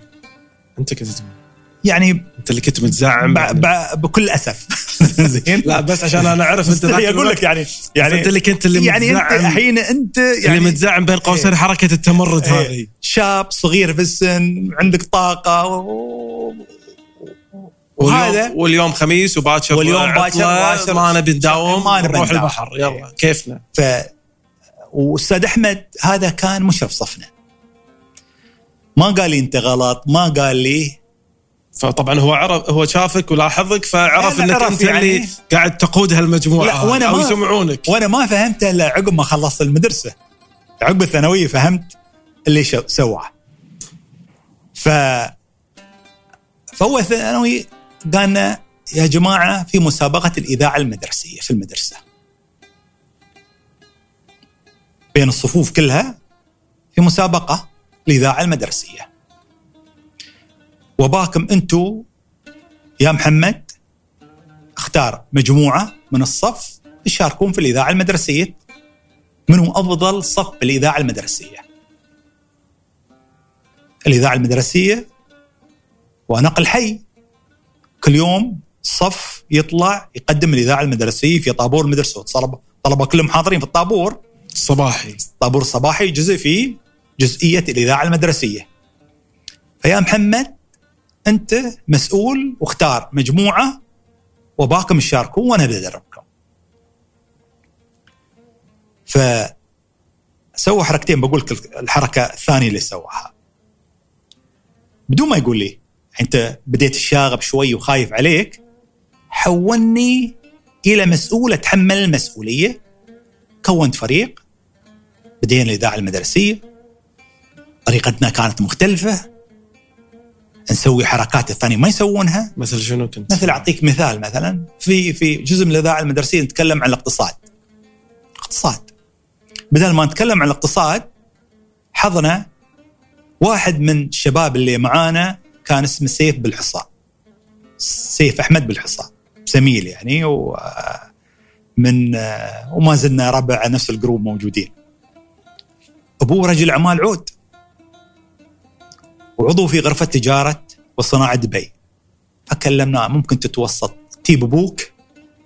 أنت كنت يعني أنت اللي كنت متزعم. ب... ب... بكل أسف. زين؟ لا بس عشان أنا أعرف أنت ذاك أقول لك يعني يعني يعني أنت اللي كنت اللي يعني أنت متزعم. الحين أنت اللي يعني متزعم بين قوسين إيه. حركة التمرد إيه. هذه. شاب صغير في السن عندك طاقة و... وهذا واليوم خميس وباكر واليوم باكر. ما نبي نداوم ما نبي نروح. البحر. يلا كيفنا؟ ف وأستاذ أحمد هذا كان مشرف صفنا. ما قال لي أنت غلط ما قال لي. فطبعا هو عرف هو شافك ولاحظك فعرف لا، إنك أنت يعني. اللي قاعد تقود هالمجموعة لا، وأنا أو يسمعونك. وأنا ما فهمت إلا عقب ما خلصت المدرسة. عقب الثانوية فهمت اللي سواه. ف فهو ثانوي قالنا يا جماعة في مسابقة الإذاعة المدرسية في المدرسة. بين الصفوف كلها في مسابقة الاذاعه المدرسية. وباكم أنتم يا محمد اختار مجموعة من الصف يشاركون في الإذاعة المدرسية. من هو أفضل صف بالاذاعه المدرسية. الإذاعة المدرسية ونقل حي. كل يوم صف يطلع يقدم الإذاعة المدرسية في طابور المدرسة. طلبة كلهم حاضرين في الطابور. صباحي. الطابور الصباحي جزء في جزئية الإذاعة المدرسية. فيا محمد أنت مسؤول واختار مجموعة وباكم تشاركون وأنا بدربكم ف سوى حركتين بقول لك الحركة الثانية اللي سواها. بدون ما يقول لي انت بديت الشاغب شوي وخايف عليك حولني إلى مسؤول اتحمل المسؤولية. كونت فريق بدينا الإذاعة المدرسية. طريقتنا كانت مختلفة. نسوي حركات الثانية ما يسوونها. مثل شنو كنت؟ مثل أعطيك مثال مثلا. في في جزء من الإذاعة المدرسية نتكلم عن الاقتصاد. اقتصاد. بدل ما نتكلم عن الاقتصاد حظنا واحد من الشباب اللي معانا كان اسمه سيف بالحصى. سيف أحمد بالحصى. زميل يعني و من وما زلنا ربع نفس الجروب موجودين. أبوه رجل أعمال عود. وعضو في غرفة تجارة وصناعة دبي. فكلمناه ممكن تتوسط. تجيب أبوك.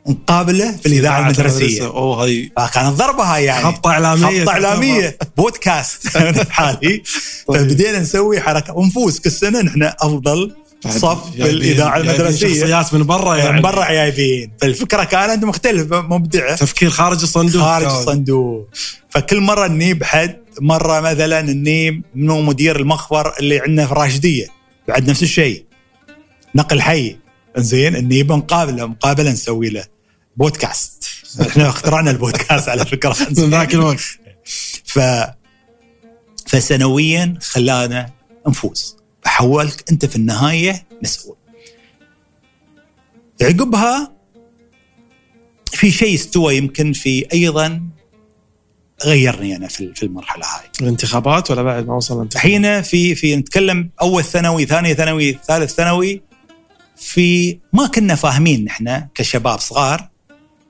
نقابله في الإذاعة المدرسية. أوه هاي. فكانت ضربه هاي يعني. خطه إعلامية خطه إعلامية. بودكاست. حالي. فبدينا نسوي حركة. ونفوز كل سنة. نحن أفضل صف بالاذاعه المدرسية. شخصيات من برا يعني. من برا جايبين فالفكرة كانت مختلفه مبدعه تفكير خارج الصندوق. خارج الصندوق. فكل مرة نجيب حد مرة مثلا نجيب منو مدير المخبر اللي عندنا في الراشديه بعد نفس الشيء. نقل حي. زين نجيبه مقابله مقابلة نسوي له بودكاست. إحنا اخترعنا البودكاست على فكرة. من ذاك الوقت. ف فسنويا خلانا نفوز. فحولك أنت في النهاية مسؤول. عقبها في شيء استوى يمكن في أيضا غيرني أنا في في المرحلة هاي. الانتخابات ولا بعد ما وصل الانتخابات؟ الحين في في نتكلم أول ثانوي ثاني ثانوي ثالث ثانوي في ما كنا فاهمين نحن كشباب صغار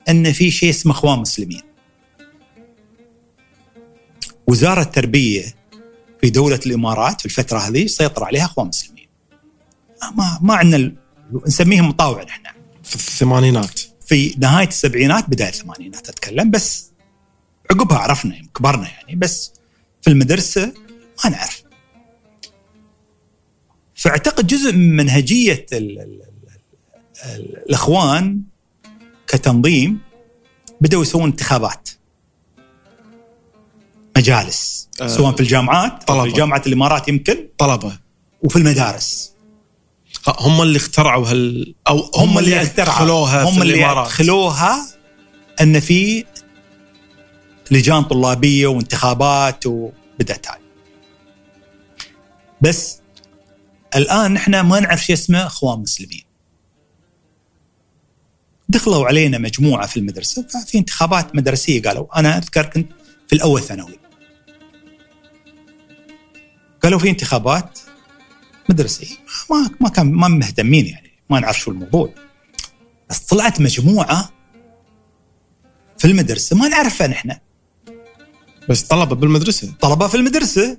إن في شيء اسمه إخوان مسلمين. وزارة التربية في دولة الإمارات في الفترة هذه سيطر عليها إخوان مسلمين. ما ما عندنا نسميهم مطاوع نحن. في الثمانينات في نهاية السبعينات بداية الثمانينات أتكلم بس عقبها عرفنا يعني كبرنا يعني بس في المدرسة ما نعرف. فاعتقد جزء من منهجية ال ال ال الإخوان كتنظيم بدأوا يسوون انتخابات. مجالس. آه، سواء في الجامعات أو طلبة. في جامعة الإمارات يمكن. طلبة. وفي المدارس. هم اللي اخترعوا هال أو هم, اللي أدخلوها هم في اللي أدخلوها أن في لجان طلابية وانتخابات وبدأت هاي. بس الآن إحنا ما نعرف شو اسمه أخوان مسلمين. دخلوا علينا مجموعة في المدرسة ففي انتخابات مدرسية قالوا أنا أذكر كنت في الأول ثانوي. قالوا في انتخابات مدرسية. ما ما كان ما مهتمين يعني ما نعرف شو الموضوع. بس طلعت مجموعة في المدرسة ما نعرفها نحن. بس طلبة بالمدرسة؟ طلبة في المدرسة.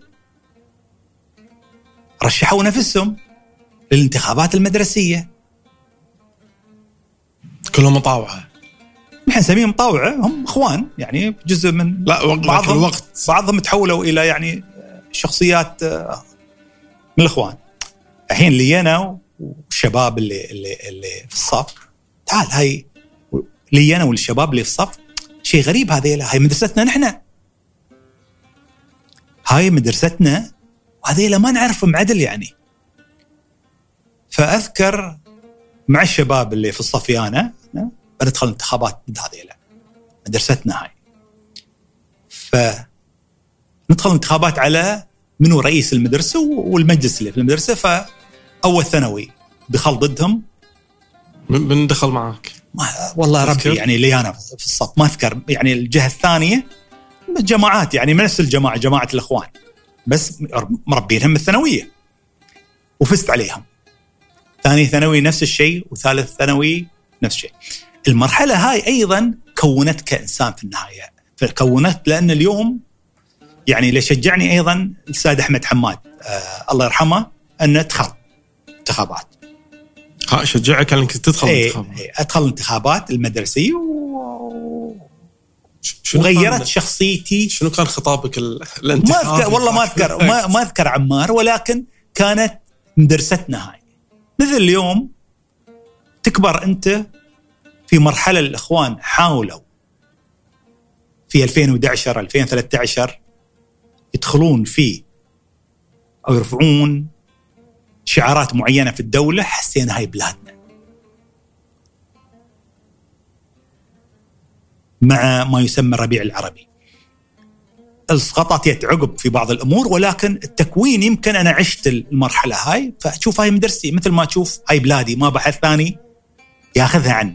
رشحوا نفسهم للانتخابات المدرسية. كلهم مطاوعة. نحن نسميهم مطاوعة هم إخوان يعني جزء من لا بعضهم الوقت. بعضهم تحولوا إلى يعني شخصيات آه، من الإخوان. الحين لي أنا والشباب اللي اللي اللي في الصف تعال هاي لي أنا والشباب اللي في الصف شيء غريب هذيلا هاي مدرستنا نحن. هاي مدرستنا وهذيلا ما نعرفهم عدل يعني. فأذكر مع الشباب اللي في الصف أنا بندخل انتخابات ضد هذيلا مدرستنا هاي. فندخل انتخابات على منو رئيس المدرسة والمجلس اللي في المدرسة فأول ثانوي دخل ضدهم. من من دخل معك؟ ما والله تذكر؟ ربي يعني اللي أنا في الصف ما أذكر. يعني الجهة الثانية جماعات يعني من نفس الجماعة جماعة الإخوان. بس مربينهم من الثانوية. وفزت عليهم. ثاني ثانوي نفس الشيء وثالث ثانوي نفس الشيء. المرحلة هاي أيضا كونتك كإنسان في النهاية. كونت لأن اليوم يعني اللي شجعني أيضا الأستاذ أحمد حماد آه الله يرحمه أنه دخل انتخابات. ها شجعك إنك تدخل إيه الانتخابات إيه أدخل الانتخابات المدرسية و... شنو وغيرت كان- شخصيتي. شنو كان خطابك ما؟ أذكر والله ما أذكر ما, ما أذكر عمار ولكن كانت مدرستنا هاي مثل اليوم تكبر أنت في مرحلة الإخوان حاولوا في 2011 2013 يدخلون في أو يرفعون شعارات معينة في الدولة حسينا هاي بلادنا. مع ما يسمى الربيع العربي اسقطت يد عقب في بعض الأمور ولكن التكوين يمكن أنا عشت المرحلة هاي فأشوف هاي مدرستي مثل ما تشوف هاي بلادي ما بحث ثاني ياخذها.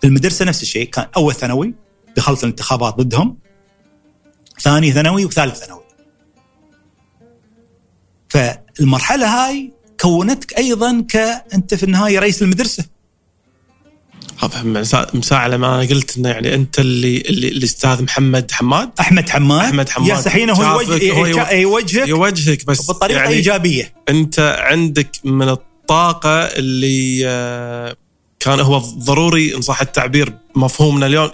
في المدرسة نفس الشيء كان أول ثانوي دخلت الانتخابات ضدهم ثاني ثانوي وثالث ثانوي. فالمرحلة هاي كونتك أيضا كأنت في النهاية رئيس المدرسة مساعة لما أنا قلت إنه يعني أنت اللي اللي الاستاذ محمد حماد. أحمد حماد. أحمد حماد. يا سحينه هو يوجه يوجهك يوجهك بس بطريقة يعني إيجابية. أنت عندك من الطاقة اللي آه، كان هو ضروري إن صح التعبير مفهومنا اليوم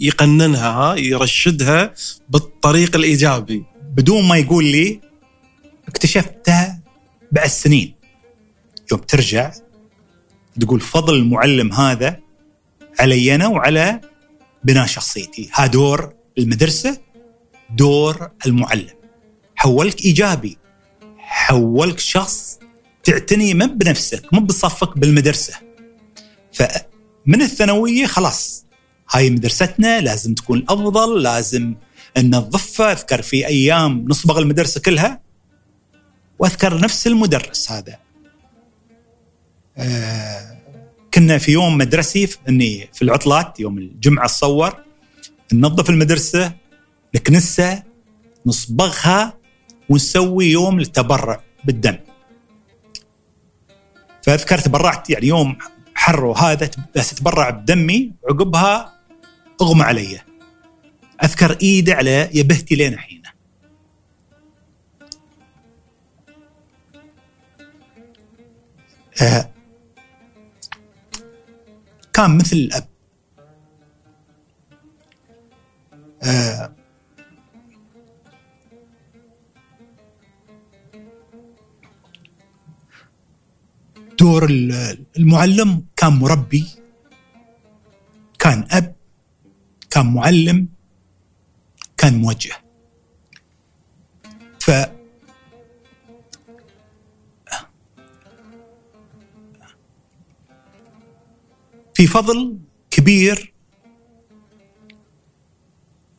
يقننها ها يرشدها بالطريق الإيجابي. بدون ما يقول لي اكتشفتها بعد سنين. يوم ترجع تقول فضل المعلم هذا علي أنا وعلى بناء شخصيتي. هذا دور المدرسة دور المعلم. حولك إيجابي حولك شخص تعتني ما بنفسك مو بصفك بالمدرسة. فمن الثانوية خلاص هاي مدرستنا لازم تكون أفضل لازم ننظفها أذكر في أيام نصبغ المدرسة كلها وأذكر نفس المدرس هذا. آه كنا في يوم مدرسي إني في العطلات يوم الجمعة تصور ننظف المدرسة نكنسها نصبغها ونسوي يوم للتبرع بالدم. فأذكر تبرعت يعني يوم حر وهذا بس اتبرع بدمي عقبها أغمى علي. أذكر ايده على يبهتي لين الحين آه كان مثل الاب آه. دور المعلم كان مربي. كان أب. كان معلم. كان موجه. في فضل كبير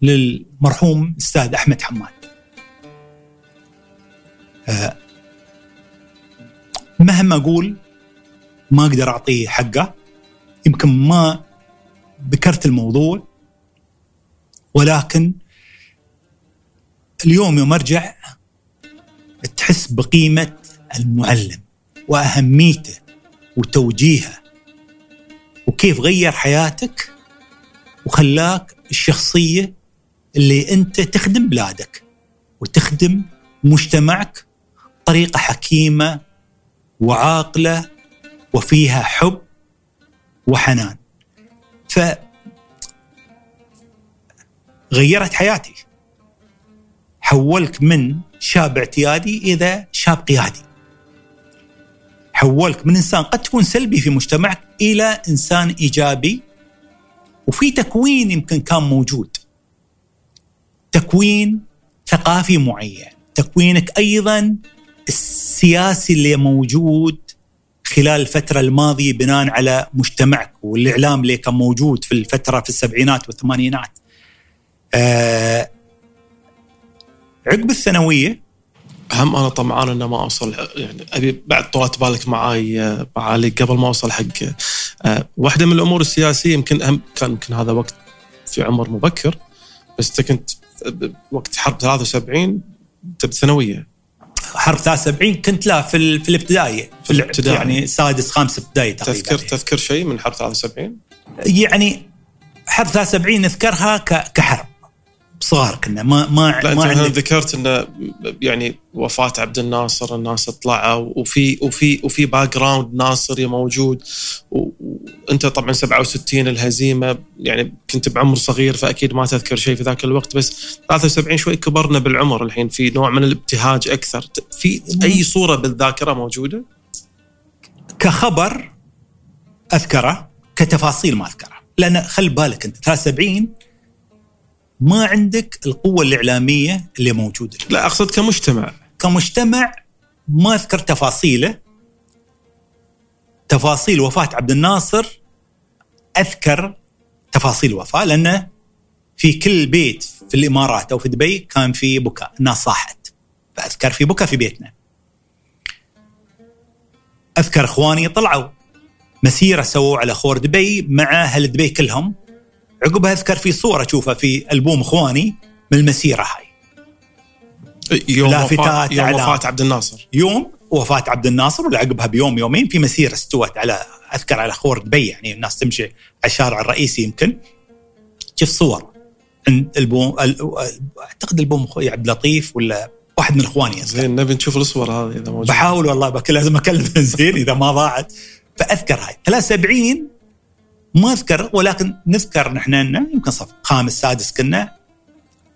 للمرحوم أستاذ أحمد حماد. آه، مهما أقول ما أقدر اعطيه حقه. يمكن ما ذكرت الموضوع ولكن اليوم يوم أرجع تحس بقيمة المعلم وأهميته وتوجيهه. وكيف غير حياتك وخلاك الشخصية اللي أنت تخدم بلادك وتخدم مجتمعك بطريقة حكيمة وعاقلة وفيها حب وحنان. ف غيرت حياتي. حولك من شاب اعتيادي إلى شاب قيادي. حولك من إنسان قد تكون سلبي في مجتمعك إلى إنسان إيجابي وفي تكوين يمكن كان موجود. تكوين ثقافي معين. تكوينك أيضا السياسي اللي موجود خلال الفترة الماضية بناء على مجتمعك والإعلام اللي كان موجود في الفترة في السبعينات والثمانينات. آه عقب الثانوية هم أنا طمعان إنه ما أوصل يعني أبي بعد طولت بالك معاي معالي قبل ما أوصل حق أه واحدة من الأمور السياسية يمكن هم كان يمكن هذا وقت في عمر مبكر بس انت كنت وقت حرب 73 انت بالثانويه حرب 73 كنت لا في في الابتدائي في الابتدائي. يعني سادس خامس ابتدائي تقريبا. تذكر تذكر شيء من حرب 73 يعني حرب 73 نذكرها كحرب. صغار كنا ما ما لا ما أنت ذكرت انه يعني وفاة عبد الناصر الناس طلعوا وفي وفي وفي background ناصري موجود. وانت طبعا 67 الهزيمة يعني كنت بعمر صغير فأكيد ما تذكر شيء في ذاك الوقت بس 73 شوي كبرنا بالعمر الحين في نوع من الابتهاج أكثر. في أي صورة بالذاكرة موجودة؟ كخبر أذكره كتفاصيل ما أذكره. لأن خل بالك أنت 73 ما عندك القوة الإعلامية اللي موجودة. لا أقصد كمجتمع. كمجتمع ما أذكر تفاصيله. تفاصيل وفاة عبد الناصر أذكر تفاصيل الوفاه لأنه في كل بيت في الإمارات أو في دبي كان في بكاء الناس صاحت. فأذكر في بكاء في بيتنا. أذكر إخواني طلعوا مسيرة سووا على خور دبي مع أهل دبي كلهم. عقبها أذكر في صورة أشوفها في ألبوم إخواني من المسيرة هاي. يوم وفاة يوم وفاة عبد الناصر. يوم وفاة عبد الناصر وعقبها بيوم يومين في مسيرة استوت على أذكر على خور دبي يعني الناس تمشي على الشارع الرئيسي يمكن. شوف صور البوم أل- أعتقد ألبوم أخوي عبد اللطيف ولا واحد من إخواني أذكر. زين نبي نشوف الصور هذه إذا موجودة. بحاول والله لازم أكلم زين إذا ما ضاعت. فأذكر هاي. 73 ما أذكر ولكن نذكر نحن انه يمكن صف خامس سادس كنا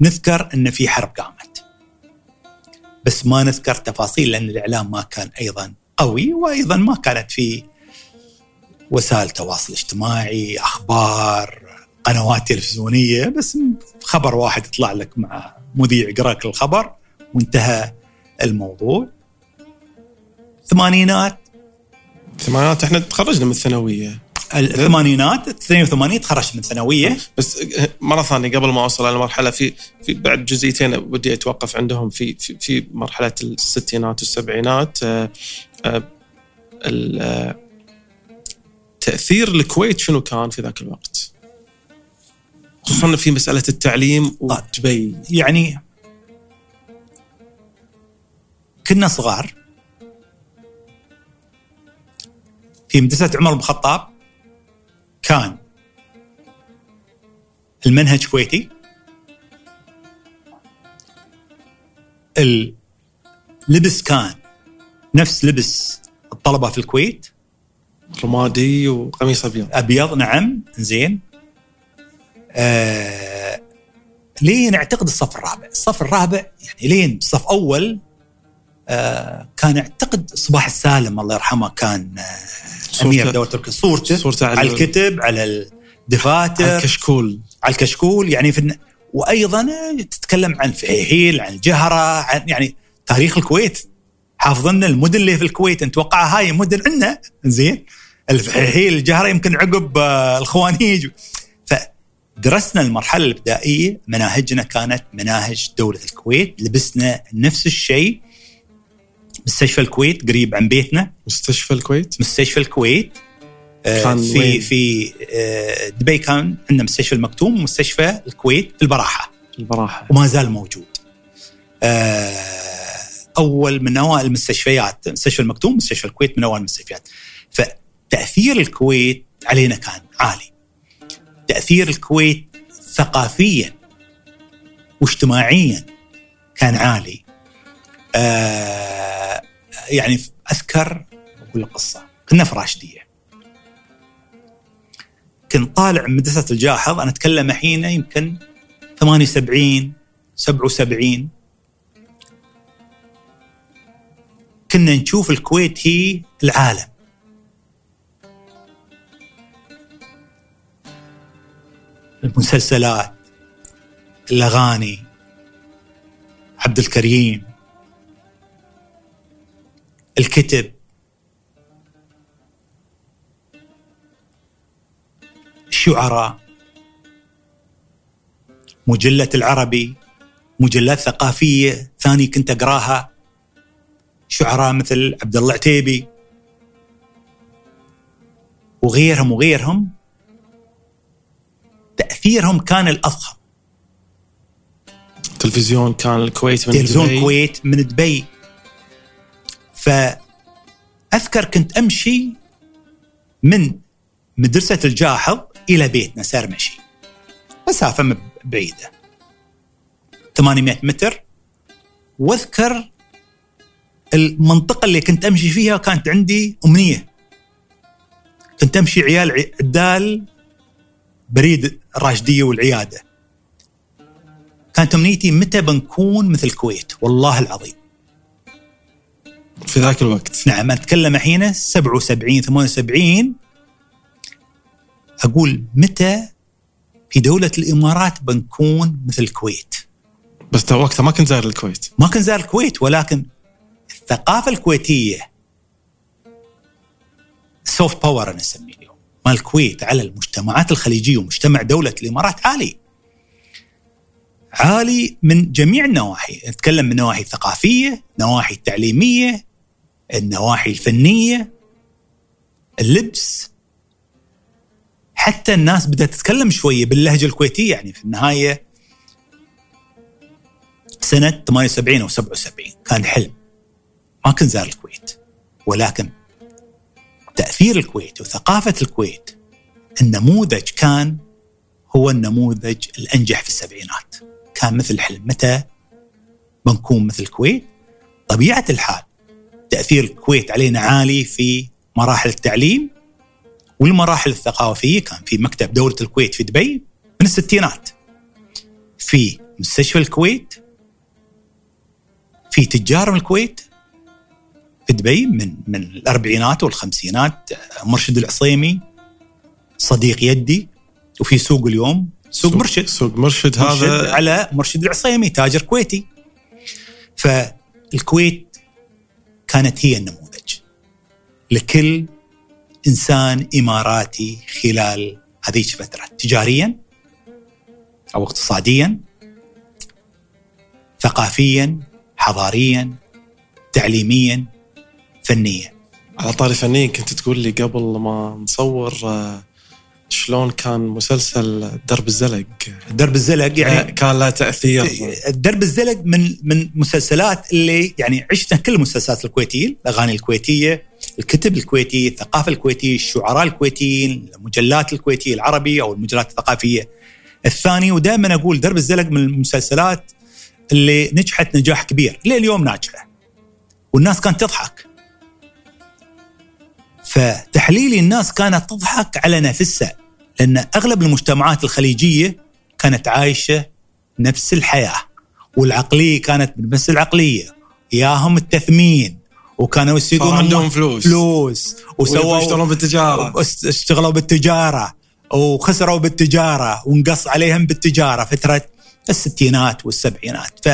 نذكر أن في حرب قامت. بس ما نذكر تفاصيل لأن الإعلام ما كان أيضا قوي وأيضا ما كانت في وسائل تواصل اجتماعي أخبار قنوات تلفزيونية بس خبر واحد يطلع لك مع مذيع يقرأ لك الخبر وانتهى الموضوع. الثمانينات الثمانينات إحنا تخرجنا من الثانوية. الثمانينات 82 تخرجت من ثانوية. بس مرة ثانية قبل ما أوصل على المرحله في في بعد جزئيتين ودي أتوقف عندهم. في في, في مرحلة الستينات والسبعينات آه، آه، آه، تأثير الكويت شنو كان في ذاك الوقت؟ خصوصا في مسألة التعليم ودبي يعني كنا صغار. في مدرسة عمر بن الخطاب كان. المنهج كويتي. اللبس كان نفس لبس الطلبة في الكويت. رمادي وقميص أبيض. أبيض نعم زين. آه لين أعتقد الصف الرابع. الصف الرابع يعني لين صف أول كان اعتقد صباح السالم الله يرحمه كان آه أمير دولة تركيا. صورته صورته على- على الكتب على الدفاتر. الكشكول. على الكشكول يعني في وأيضا تتكلم عن فهيل عن الجهرة عن يعني تاريخ الكويت. حافظنا المدن اللي في الكويت. نتوقع هاي مدن عندنا؟ زين. الفهيل الجهرة يمكن عقب آه، الخوانيج. فدرسنا المرحلة الابتدائيه مناهجنا كانت مناهج دولة الكويت. لبسنا نفس الشيء. مستشفى الكويت قريب عن بيتنا مستشفى الكويت مستشفى الكويت آه، في وين؟ في آه، دبي كان عندنا مستشفى المكتوم ومستشفى الكويت في البراحة البراحة وما زال موجود. آه، أول من أوائل المستشفيات مستشفى المكتوم مستشفى الكويت من أوائل المستشفيات. فتأثير الكويت علينا كان عالي. تأثير الكويت ثقافيا واجتماعيا كان عالي. آه، يعني أذكر أقول قصه كنا في راشدية. كنت طالع من مدرسة الجاحظ أنا أتكلم الحين يمكن 78 77 كنا نشوف الكويت هي العالم. المسلسلات الأغاني عبد الكريم. الكتب. الشعراء مجلة العربي. مجلات ثقافية ثاني كنت أقراها. شعراء مثل عبد الله عتيبي. وغيرهم وغيرهم. تأثيرهم كان الأضخم. تلفزيون كان الكويت من تلفزيون دبي. الكويت من دبي. فأذكر كنت أمشي من مدرسة الجاحظ إلى بيتنا سار مشي. مسافة بعيدة. 800 متر. وأذكر المنطقة اللي كنت أمشي فيها كانت عندي أمنية. كنت أمشي عيال عدال بريد الراشدية والعيادة. كانت أمنيتي متى بنكون مثل الكويت والله العظيم. في ذاك الوقت. نعم أتكلم الحين 77 78 أقول متى في دولة الإمارات بنكون مثل الكويت؟ بس وقتها ما كنت زاير الكويت. ما كنت زاير الكويت ولكن الثقافة الكويتية soft power أنا أسميه اليوم مال الكويت على المجتمعات الخليجية ومجتمع دولة الإمارات عالي. عالي من جميع النواحي نتكلم من نواحي ثقافية نواحي تعليمية النواحي الفنية اللبس. حتى الناس بدأت تتكلم شوية باللهجة الكويتية يعني في النهاية سنة 78 أو 77 كان حلم. ما كنت زار الكويت. ولكن تأثير الكويت وثقافة الكويت النموذج كان هو النموذج الأنجح في السبعينات. كان مثل حلم. متى؟ بنكون مثل الكويت. طبيعة الحال تأثير الكويت علينا عالي في مراحل التعليم والمراحل الثقافية كان في مكتب دولة الكويت في دبي من الستينات. في مستشفى الكويت في تجار من الكويت في دبي من من الأربعينات والخمسينات مرشد العصيمي صديق يدي وفي سوق اليوم سوق, سوق مرشد. سوق مرشد, مرشد هذا. على مرشد العصيمي تاجر كويتي. فالكويت كانت هي النموذج لكل إنسان إماراتي خلال هذه الفترة. تجاريا أو اقتصاديا ثقافيا حضاريا تعليميا فنيا. على طاري فنيا كنت تقول لي قبل ما نصور آه، شلون كان مسلسل درب الزلق؟ درب الزلق يعني آه، كان له تأثير. درب الزلق من من مسلسلات اللي يعني عشنا كل المسلسلات الكويتية الأغاني الكويتية الكتب الكويتية الثقافة الكويتية الشعراء الكويتيين المجلات الكويتية العربية أو المجلات الثقافية. الثاني ودائما أقول درب الزلق من المسلسلات اللي نجحت نجاح كبير لليوم ناجحة. والناس كانت تضحك. فتحليلي الناس كانت تضحك على نفسها. لأن أغلب المجتمعات الخليجية كانت عايشة نفس الحياة والعقلية كانت بنفس العقلية. ياهم التثمين وكانوا يصيرون عندهم فلوس. فلوس وسووا يشتغلون بالتجارة. اشتغلوا بالتجارة وخسروا بالتجارة ونقص عليهم بالتجارة فترة الستينات والسبعينات. ف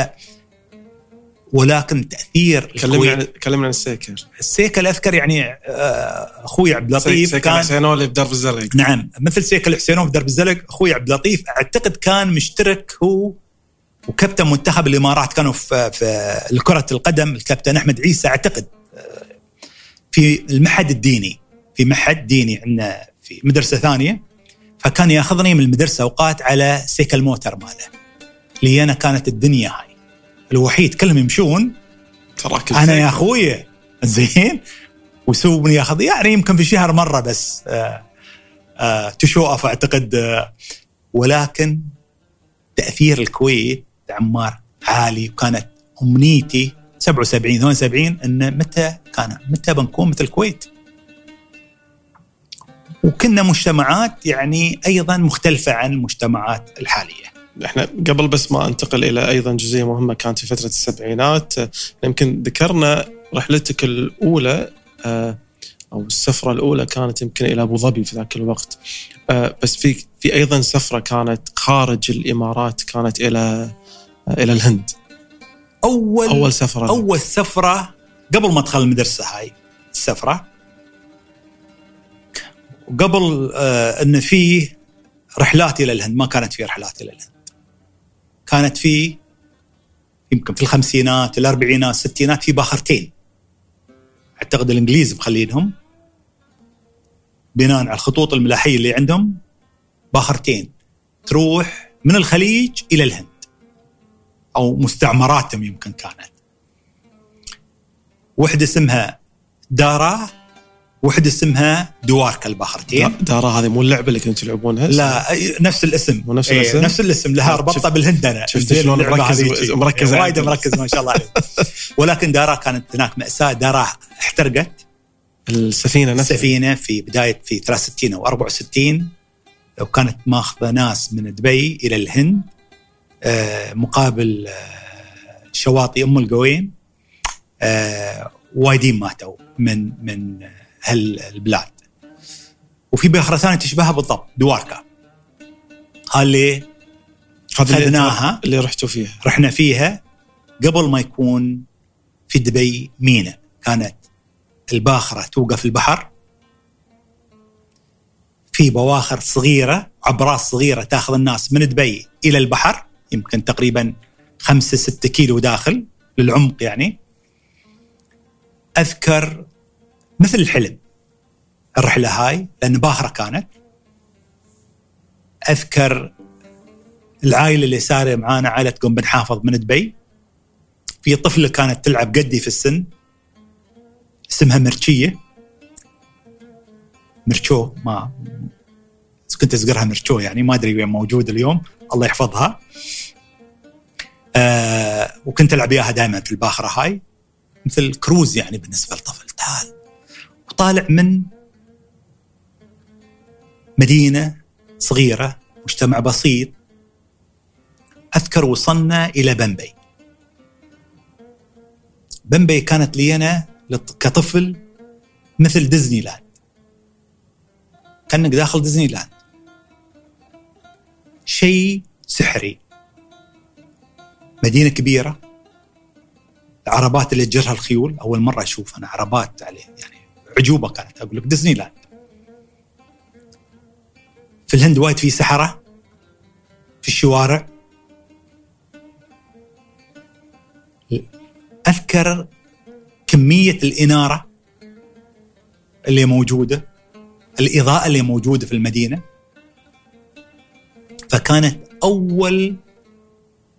ولكن تأثير كلمنا عن كلمنا عن السيكل السيكل أذكر يعني آه، أخوي عبد اللطيف سيكل كان الحسينوي بدرب الزلق نعم مثل سيكل الحسينوي بدرب الزلق أخوي عبد اللطيف أعتقد كان مشترك هو وكابتن منتخب الإمارات كانوا في في كره القدم الكابتن أحمد عيسى أعتقد آه، في المعهد الديني في معهد ديني عندنا في مدرسة ثانية فكان يأخذني من المدرسة أوقات على سيكل موتر ماله لي أنا كانت الدنيا هاي. الوحيد كلهم يمشون. تراك أنا يا أخوي زين ويسووني ياخذ يعني يمكن في شهر مرة بس آه آه تشوف أعتقد آه ولكن تأثير الكويت عمار عالي وكانت أمنيتي 77 78 إن متى كان متى بنكون مثل الكويت. وكنا مجتمعات يعني أيضا مختلفة عن المجتمعات الحالية. إحنا قبل بس ما أنتقل إلى أيضا جزئية مهمة كانت في فترة السبعينات يمكن ذكرنا رحلتك الأولى آه، أو السفرة الأولى كانت يمكن إلى أبو ظبي في ذاك الوقت. آه، بس في في أيضا سفرة كانت خارج الإمارات كانت إلى آه، إلى الهند. أول أول سفرة أول سفرة قبل ما ادخل المدرسة هاي السفرة. وقبل إن في رحلات إلى الهند ما كانت في رحلات إلى الهند. كانت في يمكن في الخمسينات الأربعينات الستينات في باخرتين. أعتقد الإنجليز مخلينهم. بناء على الخطوط الملاحية اللي عندهم باخرتين. تروح من الخليج إلى الهند. أو مستعمراتهم يمكن كانت. وحدة اسمها دارا وحده اسمها دواركا البحرتين دارا هذه مو اللعبه اللي كنتوا تلعبونها. لا نفس الاسم. ونفس إيه، الاسم؟ نفس الاسم لها ربطة بالهند أنا شفت شلون مركز مركز وايد مركز ما شاء الله عليك. ولكن دارا كانت هناك مأساة. دارا احترقت. السفينة نفسها. السفينة في بداية في 63 أو 64 وكانت ماخذة ناس من دبي إلى الهند آه، مقابل آه، شواطئ أم القوين آه، وايدين ماتوا من من هالبلاد. وفي بخرة ثانية تشبهها بالضبط دواركا اللي خذناها. اللي رحتوا فيها. رحنا فيها قبل ما يكون في دبي مينا. كانت الباخرة توقف البحر. في بواخر صغيرة عبرات صغيرة تاخذ الناس من دبي إلى البحر يمكن تقريبا خمسة ستة كيلو داخل للعمق يعني. أذكر مثل الحلم. الرحلة هاي لأن باهرة كانت. أذكر العائلة اللي سارة معانا عائلة قم بن حافظ من دبي. في طفلة كانت تلعب قدي في السن اسمها مرشيه مرشو ما كنت أذكرها مرشو يعني ما أدري وين موجود اليوم. الله يحفظها. آه وكنت ألعب إياها دائما في الباخرة هاي. مثل كروز يعني بالنسبة للطفل تعال وطالع من مدينة صغيرة مجتمع بسيط. أذكر وصلنا إلى بمبي. بمبي كانت لي أنا كطفل مثل ديزني لاند كأنك داخل ديزني لاند شيء سحري. مدينة كبيرة. العربات اللي تجرها الخيول أول مرة أشوف أنا عربات عليه يعني عجوبة كانت. أقول لك ديزني لاند في الهند وايد في سحره في الشوارع. أذكر كمية الإنارة اللي موجودة الإضاءة اللي موجودة في المدينة. فكانت أول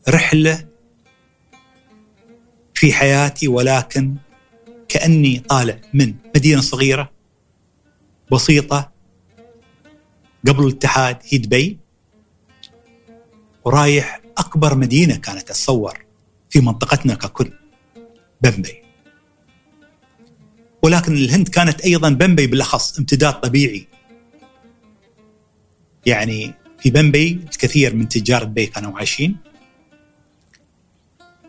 رحلة في حياتي ولكن كأني طالع من مدينة صغيرة بسيطة قبل الاتحاد هي دبي ورايح أكبر مدينة كانت اتصور في منطقتنا ككل بمبي. ولكن الهند كانت أيضا بمبي بالأخص امتداد طبيعي. يعني في بمبي الكثير من تجار دبي كانوا عايشين.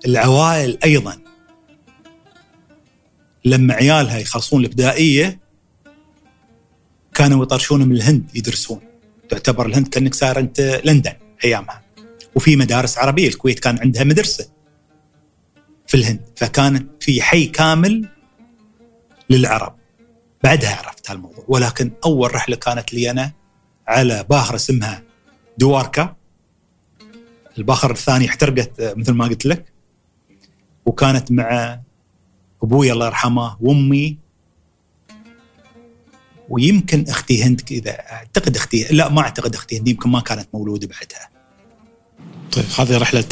العوائل أيضا لما عيالها يخلصون الابتدائيه كانوا يطرشون من الهند يدرسون. تعتبر الهند كأنك صار انت لندن أيامها. وفي مدارس عربية الكويت كان عندها مدرسة في الهند. فكانت في حي كامل للعرب. بعدها عرفت هالموضوع. ولكن أول رحلة كانت لي أنا على باخره اسمها دواركا. الباخره الثانية احترقت مثل ما قلت لك. وكانت مع أبوي الله يرحمه وأمي. ويمكن أختي هند إذا أعتقد أختي لا ما أعتقد أختي هند يمكن ما كانت مولودة بعدها. طيب هذه رحلة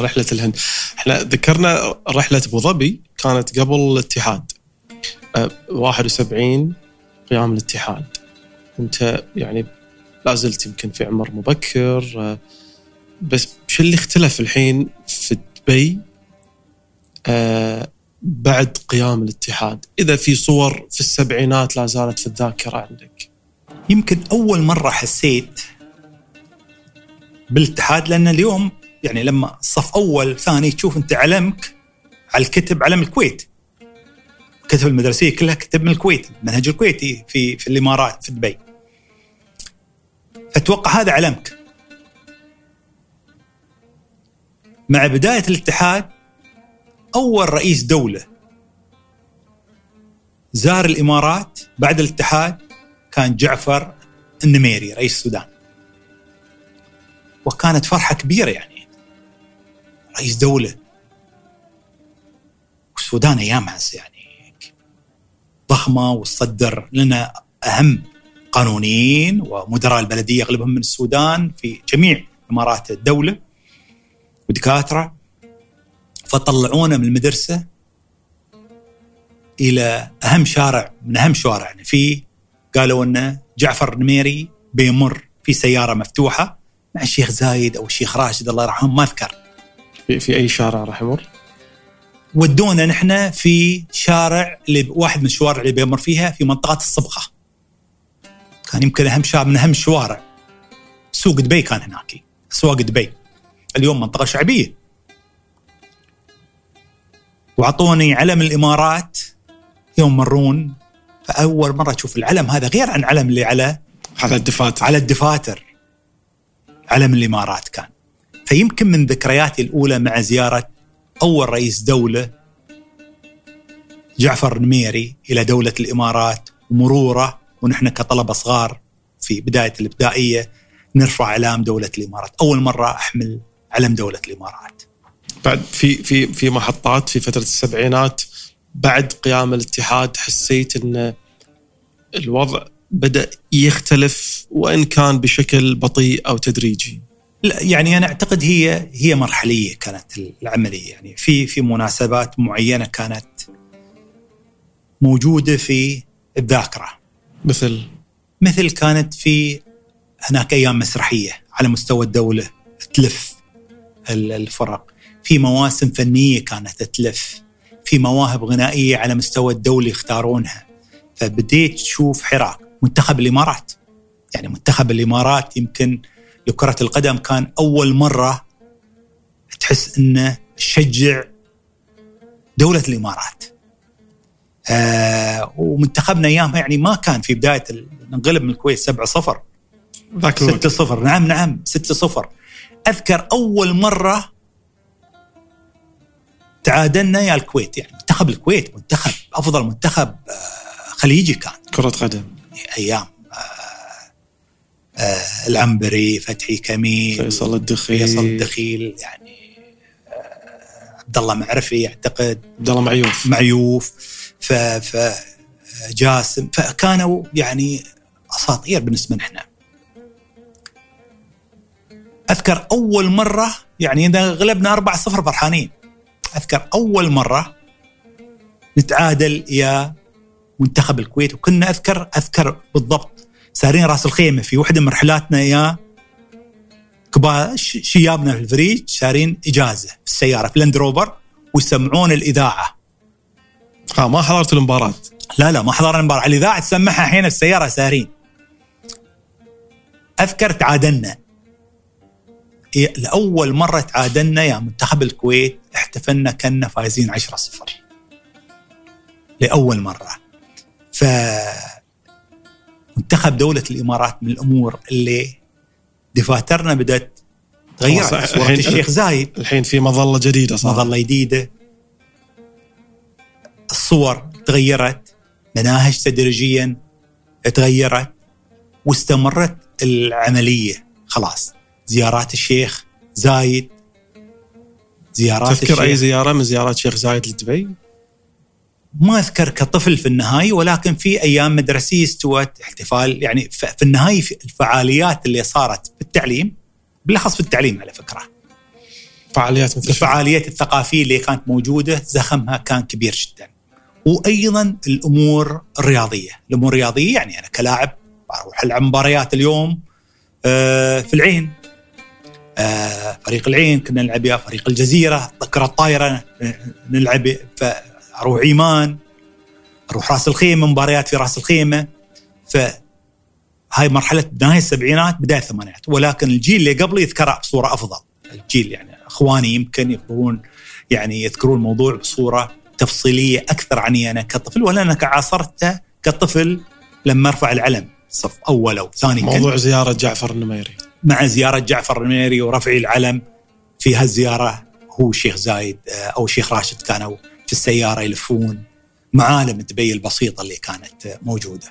رحلة الهند. إحنا ذكرنا رحلة أبو ظبي كانت قبل الاتحاد. 71 أه، قيام الاتحاد. أنت يعني لا زلت يمكن في عمر مبكر أه، بس شو اللي اختلف الحين في دبي؟ أه، بعد قيام الاتحاد. إذا في صور في السبعينات لا زالت في الذاكرة عندك. يمكن أول مرة حسيت بالاتحاد لأن اليوم يعني لما صف أول ثاني تشوف أنت علمك على الكتب علم الكويت. الكتب المدرسية كلها كتب من الكويت المنهج الكويتي في في الإمارات في دبي. أتوقع هذا علمك. مع بداية الاتحاد أول رئيس دولة. زار الإمارات بعد الاتحاد كان جعفر النميري رئيس السودان. وكانت فرحة كبيرة يعني. رئيس دولة. والسودان ايامها يعني ضخمة وتصدر لنا أهم قانونيين ومدراء البلدية أغلبهم من السودان في جميع إمارات الدولة. ودكاترة. فطلعونا من المدرسة إلى أهم شارع من أهم شوارعنا في قالوا انه جعفر النميري بيمر في سيارة مفتوحة مع الشيخ زايد أو الشيخ راشد الله يرحمهم ما أذكر في, في أي شارع راح يمر؟ ودونا نحن في شارع اللي واحد من الشوارع اللي بيمر فيها في منطقة الصبغة. كان يمكن أهم شارع من أهم الشوارع. سوق دبي كان هناك أسواق دبي. اليوم منطقة شعبية. وأعطوني علم الإمارات. يوم مرون فأول مرة أشوف العلم هذا غير عن علم اللي على على الدفاتر. على الدفاتر. علم الإمارات كان. فيمكن من ذكرياتي الأولى مع زيارة أول رئيس دولة جعفر نميري إلى دولة الإمارات ومرورة ونحن كطلبة صغار في بداية الابتدائيه نرفع إعلام دولة الإمارات، أول مرة أحمل علم دولة الإمارات. بعد في في في محطات في فترة السبعينات بعد قيام الاتحاد حسيت إن الوضع بدأ يختلف وإن كان بشكل بطيء أو تدريجي. لا يعني أنا أعتقد هي هي مرحلية كانت العملية. يعني في في مناسبات معينة كانت موجودة في الذاكرة. مثل؟ مثل كانت في هناك أيام مسرحية على مستوى الدولة تلف الفرق. في مواسم فنية كانت تلف في مواهب غنائية على مستوى الدولي يختارونها. فبديت تشوف حراك. منتخب الإمارات. يعني منتخب الإمارات يمكن لكرة القدم كان أول مرة تحس إنه تشجع دولة الإمارات. آه ومنتخبنا أيامها يعني ما كان في بداية ننقلب من الكويت 7 0 6 0 نعم نعم 6 0 أذكر أول مرة تعادلنا يا الكويت. يعني منتخب الكويت منتخب أفضل منتخب آه، خليجي كان. كرة قدم. أيام آه، آه، العنبري فتحي كميل فيصل الدخيل. فيصل الدخيل يعني عبد الله معرفي أعتقد. عبد الله معيوف. معيوف. ف ف جاسم. فكانوا يعني أساطير بالنسبة لنا. أذكر أول مرة يعني إذا غلبنا 4 0 فرحانين. أذكر أول مرة نتعادل يا منتخب الكويت وكنا أذكر أذكر بالضبط سارين راس الخيمة في واحدة من رحلاتنا يا كبار شيابنا في الفريق سارين إجازة في السيارة في لاند روبر ويسمعون الإذاعة. آه ما حضرت المباراة؟ لا لا ما حضرنا المباراة، الإذاعة تسمعها الحين السيارة سارين. أذكر تعادلنا لأول مرة تعادلنا يا منتخب الكويت احتفلنا كنا فايزين 10 0 لأول مرة. ف منتخب دولة الإمارات من الأمور اللي دفاترنا بدأت تغيرت صورة الشيخ زايد. الحين في مظلة جديدة صار. مظلة جديدة. الصور تغيرت. مناهج تدريجيا تغيرت. واستمرت العملية. خلاص. زيارات الشيخ زايد زيارات تذكر الشيخ اي زيارة من زيارات الشيخ زايد لدبي؟ ما أذكر كطفل في النهاية ولكن في أيام مدرسيه استوت احتفال يعني في النهاية في الفعاليات اللي صارت في التعليم بالأخص في التعليم على فكرة. فعاليات مثل الفعاليات الثقافية اللي كانت موجودة زخمها كان كبير جدا. وأيضا الأمور الرياضية، الأمور الرياضية يعني أنا كلاعب أروح العب مباريات اليوم آه، في العين فريق العين كنا نلعب يا فريق الجزيرة الكره الطايرة نلعب فاروح عيمان أروح رأس الخيمة مباريات في رأس الخيمة. ف هاي مرحلة نهاية السبعينات بداية الثمانينات. ولكن الجيل اللي قبلي يذكرها بصورة أفضل. الجيل يعني أخواني يمكن يذكرون يعني يذكرون الموضوع بصورة تفصيلية أكثر عني أنا كطفل ولا أنا عاصرته كطفل لما أرفع العلم. صف أول أو ثاني موضوع زيارة جعفر النميري. مع زيارة جعفر النميري ورفع العلم في هالزيارة هو الشيخ زايد آه، أو الشيخ راشد كانوا في السيارة يلفون معالم دبي البسيطة اللي كانت موجودة.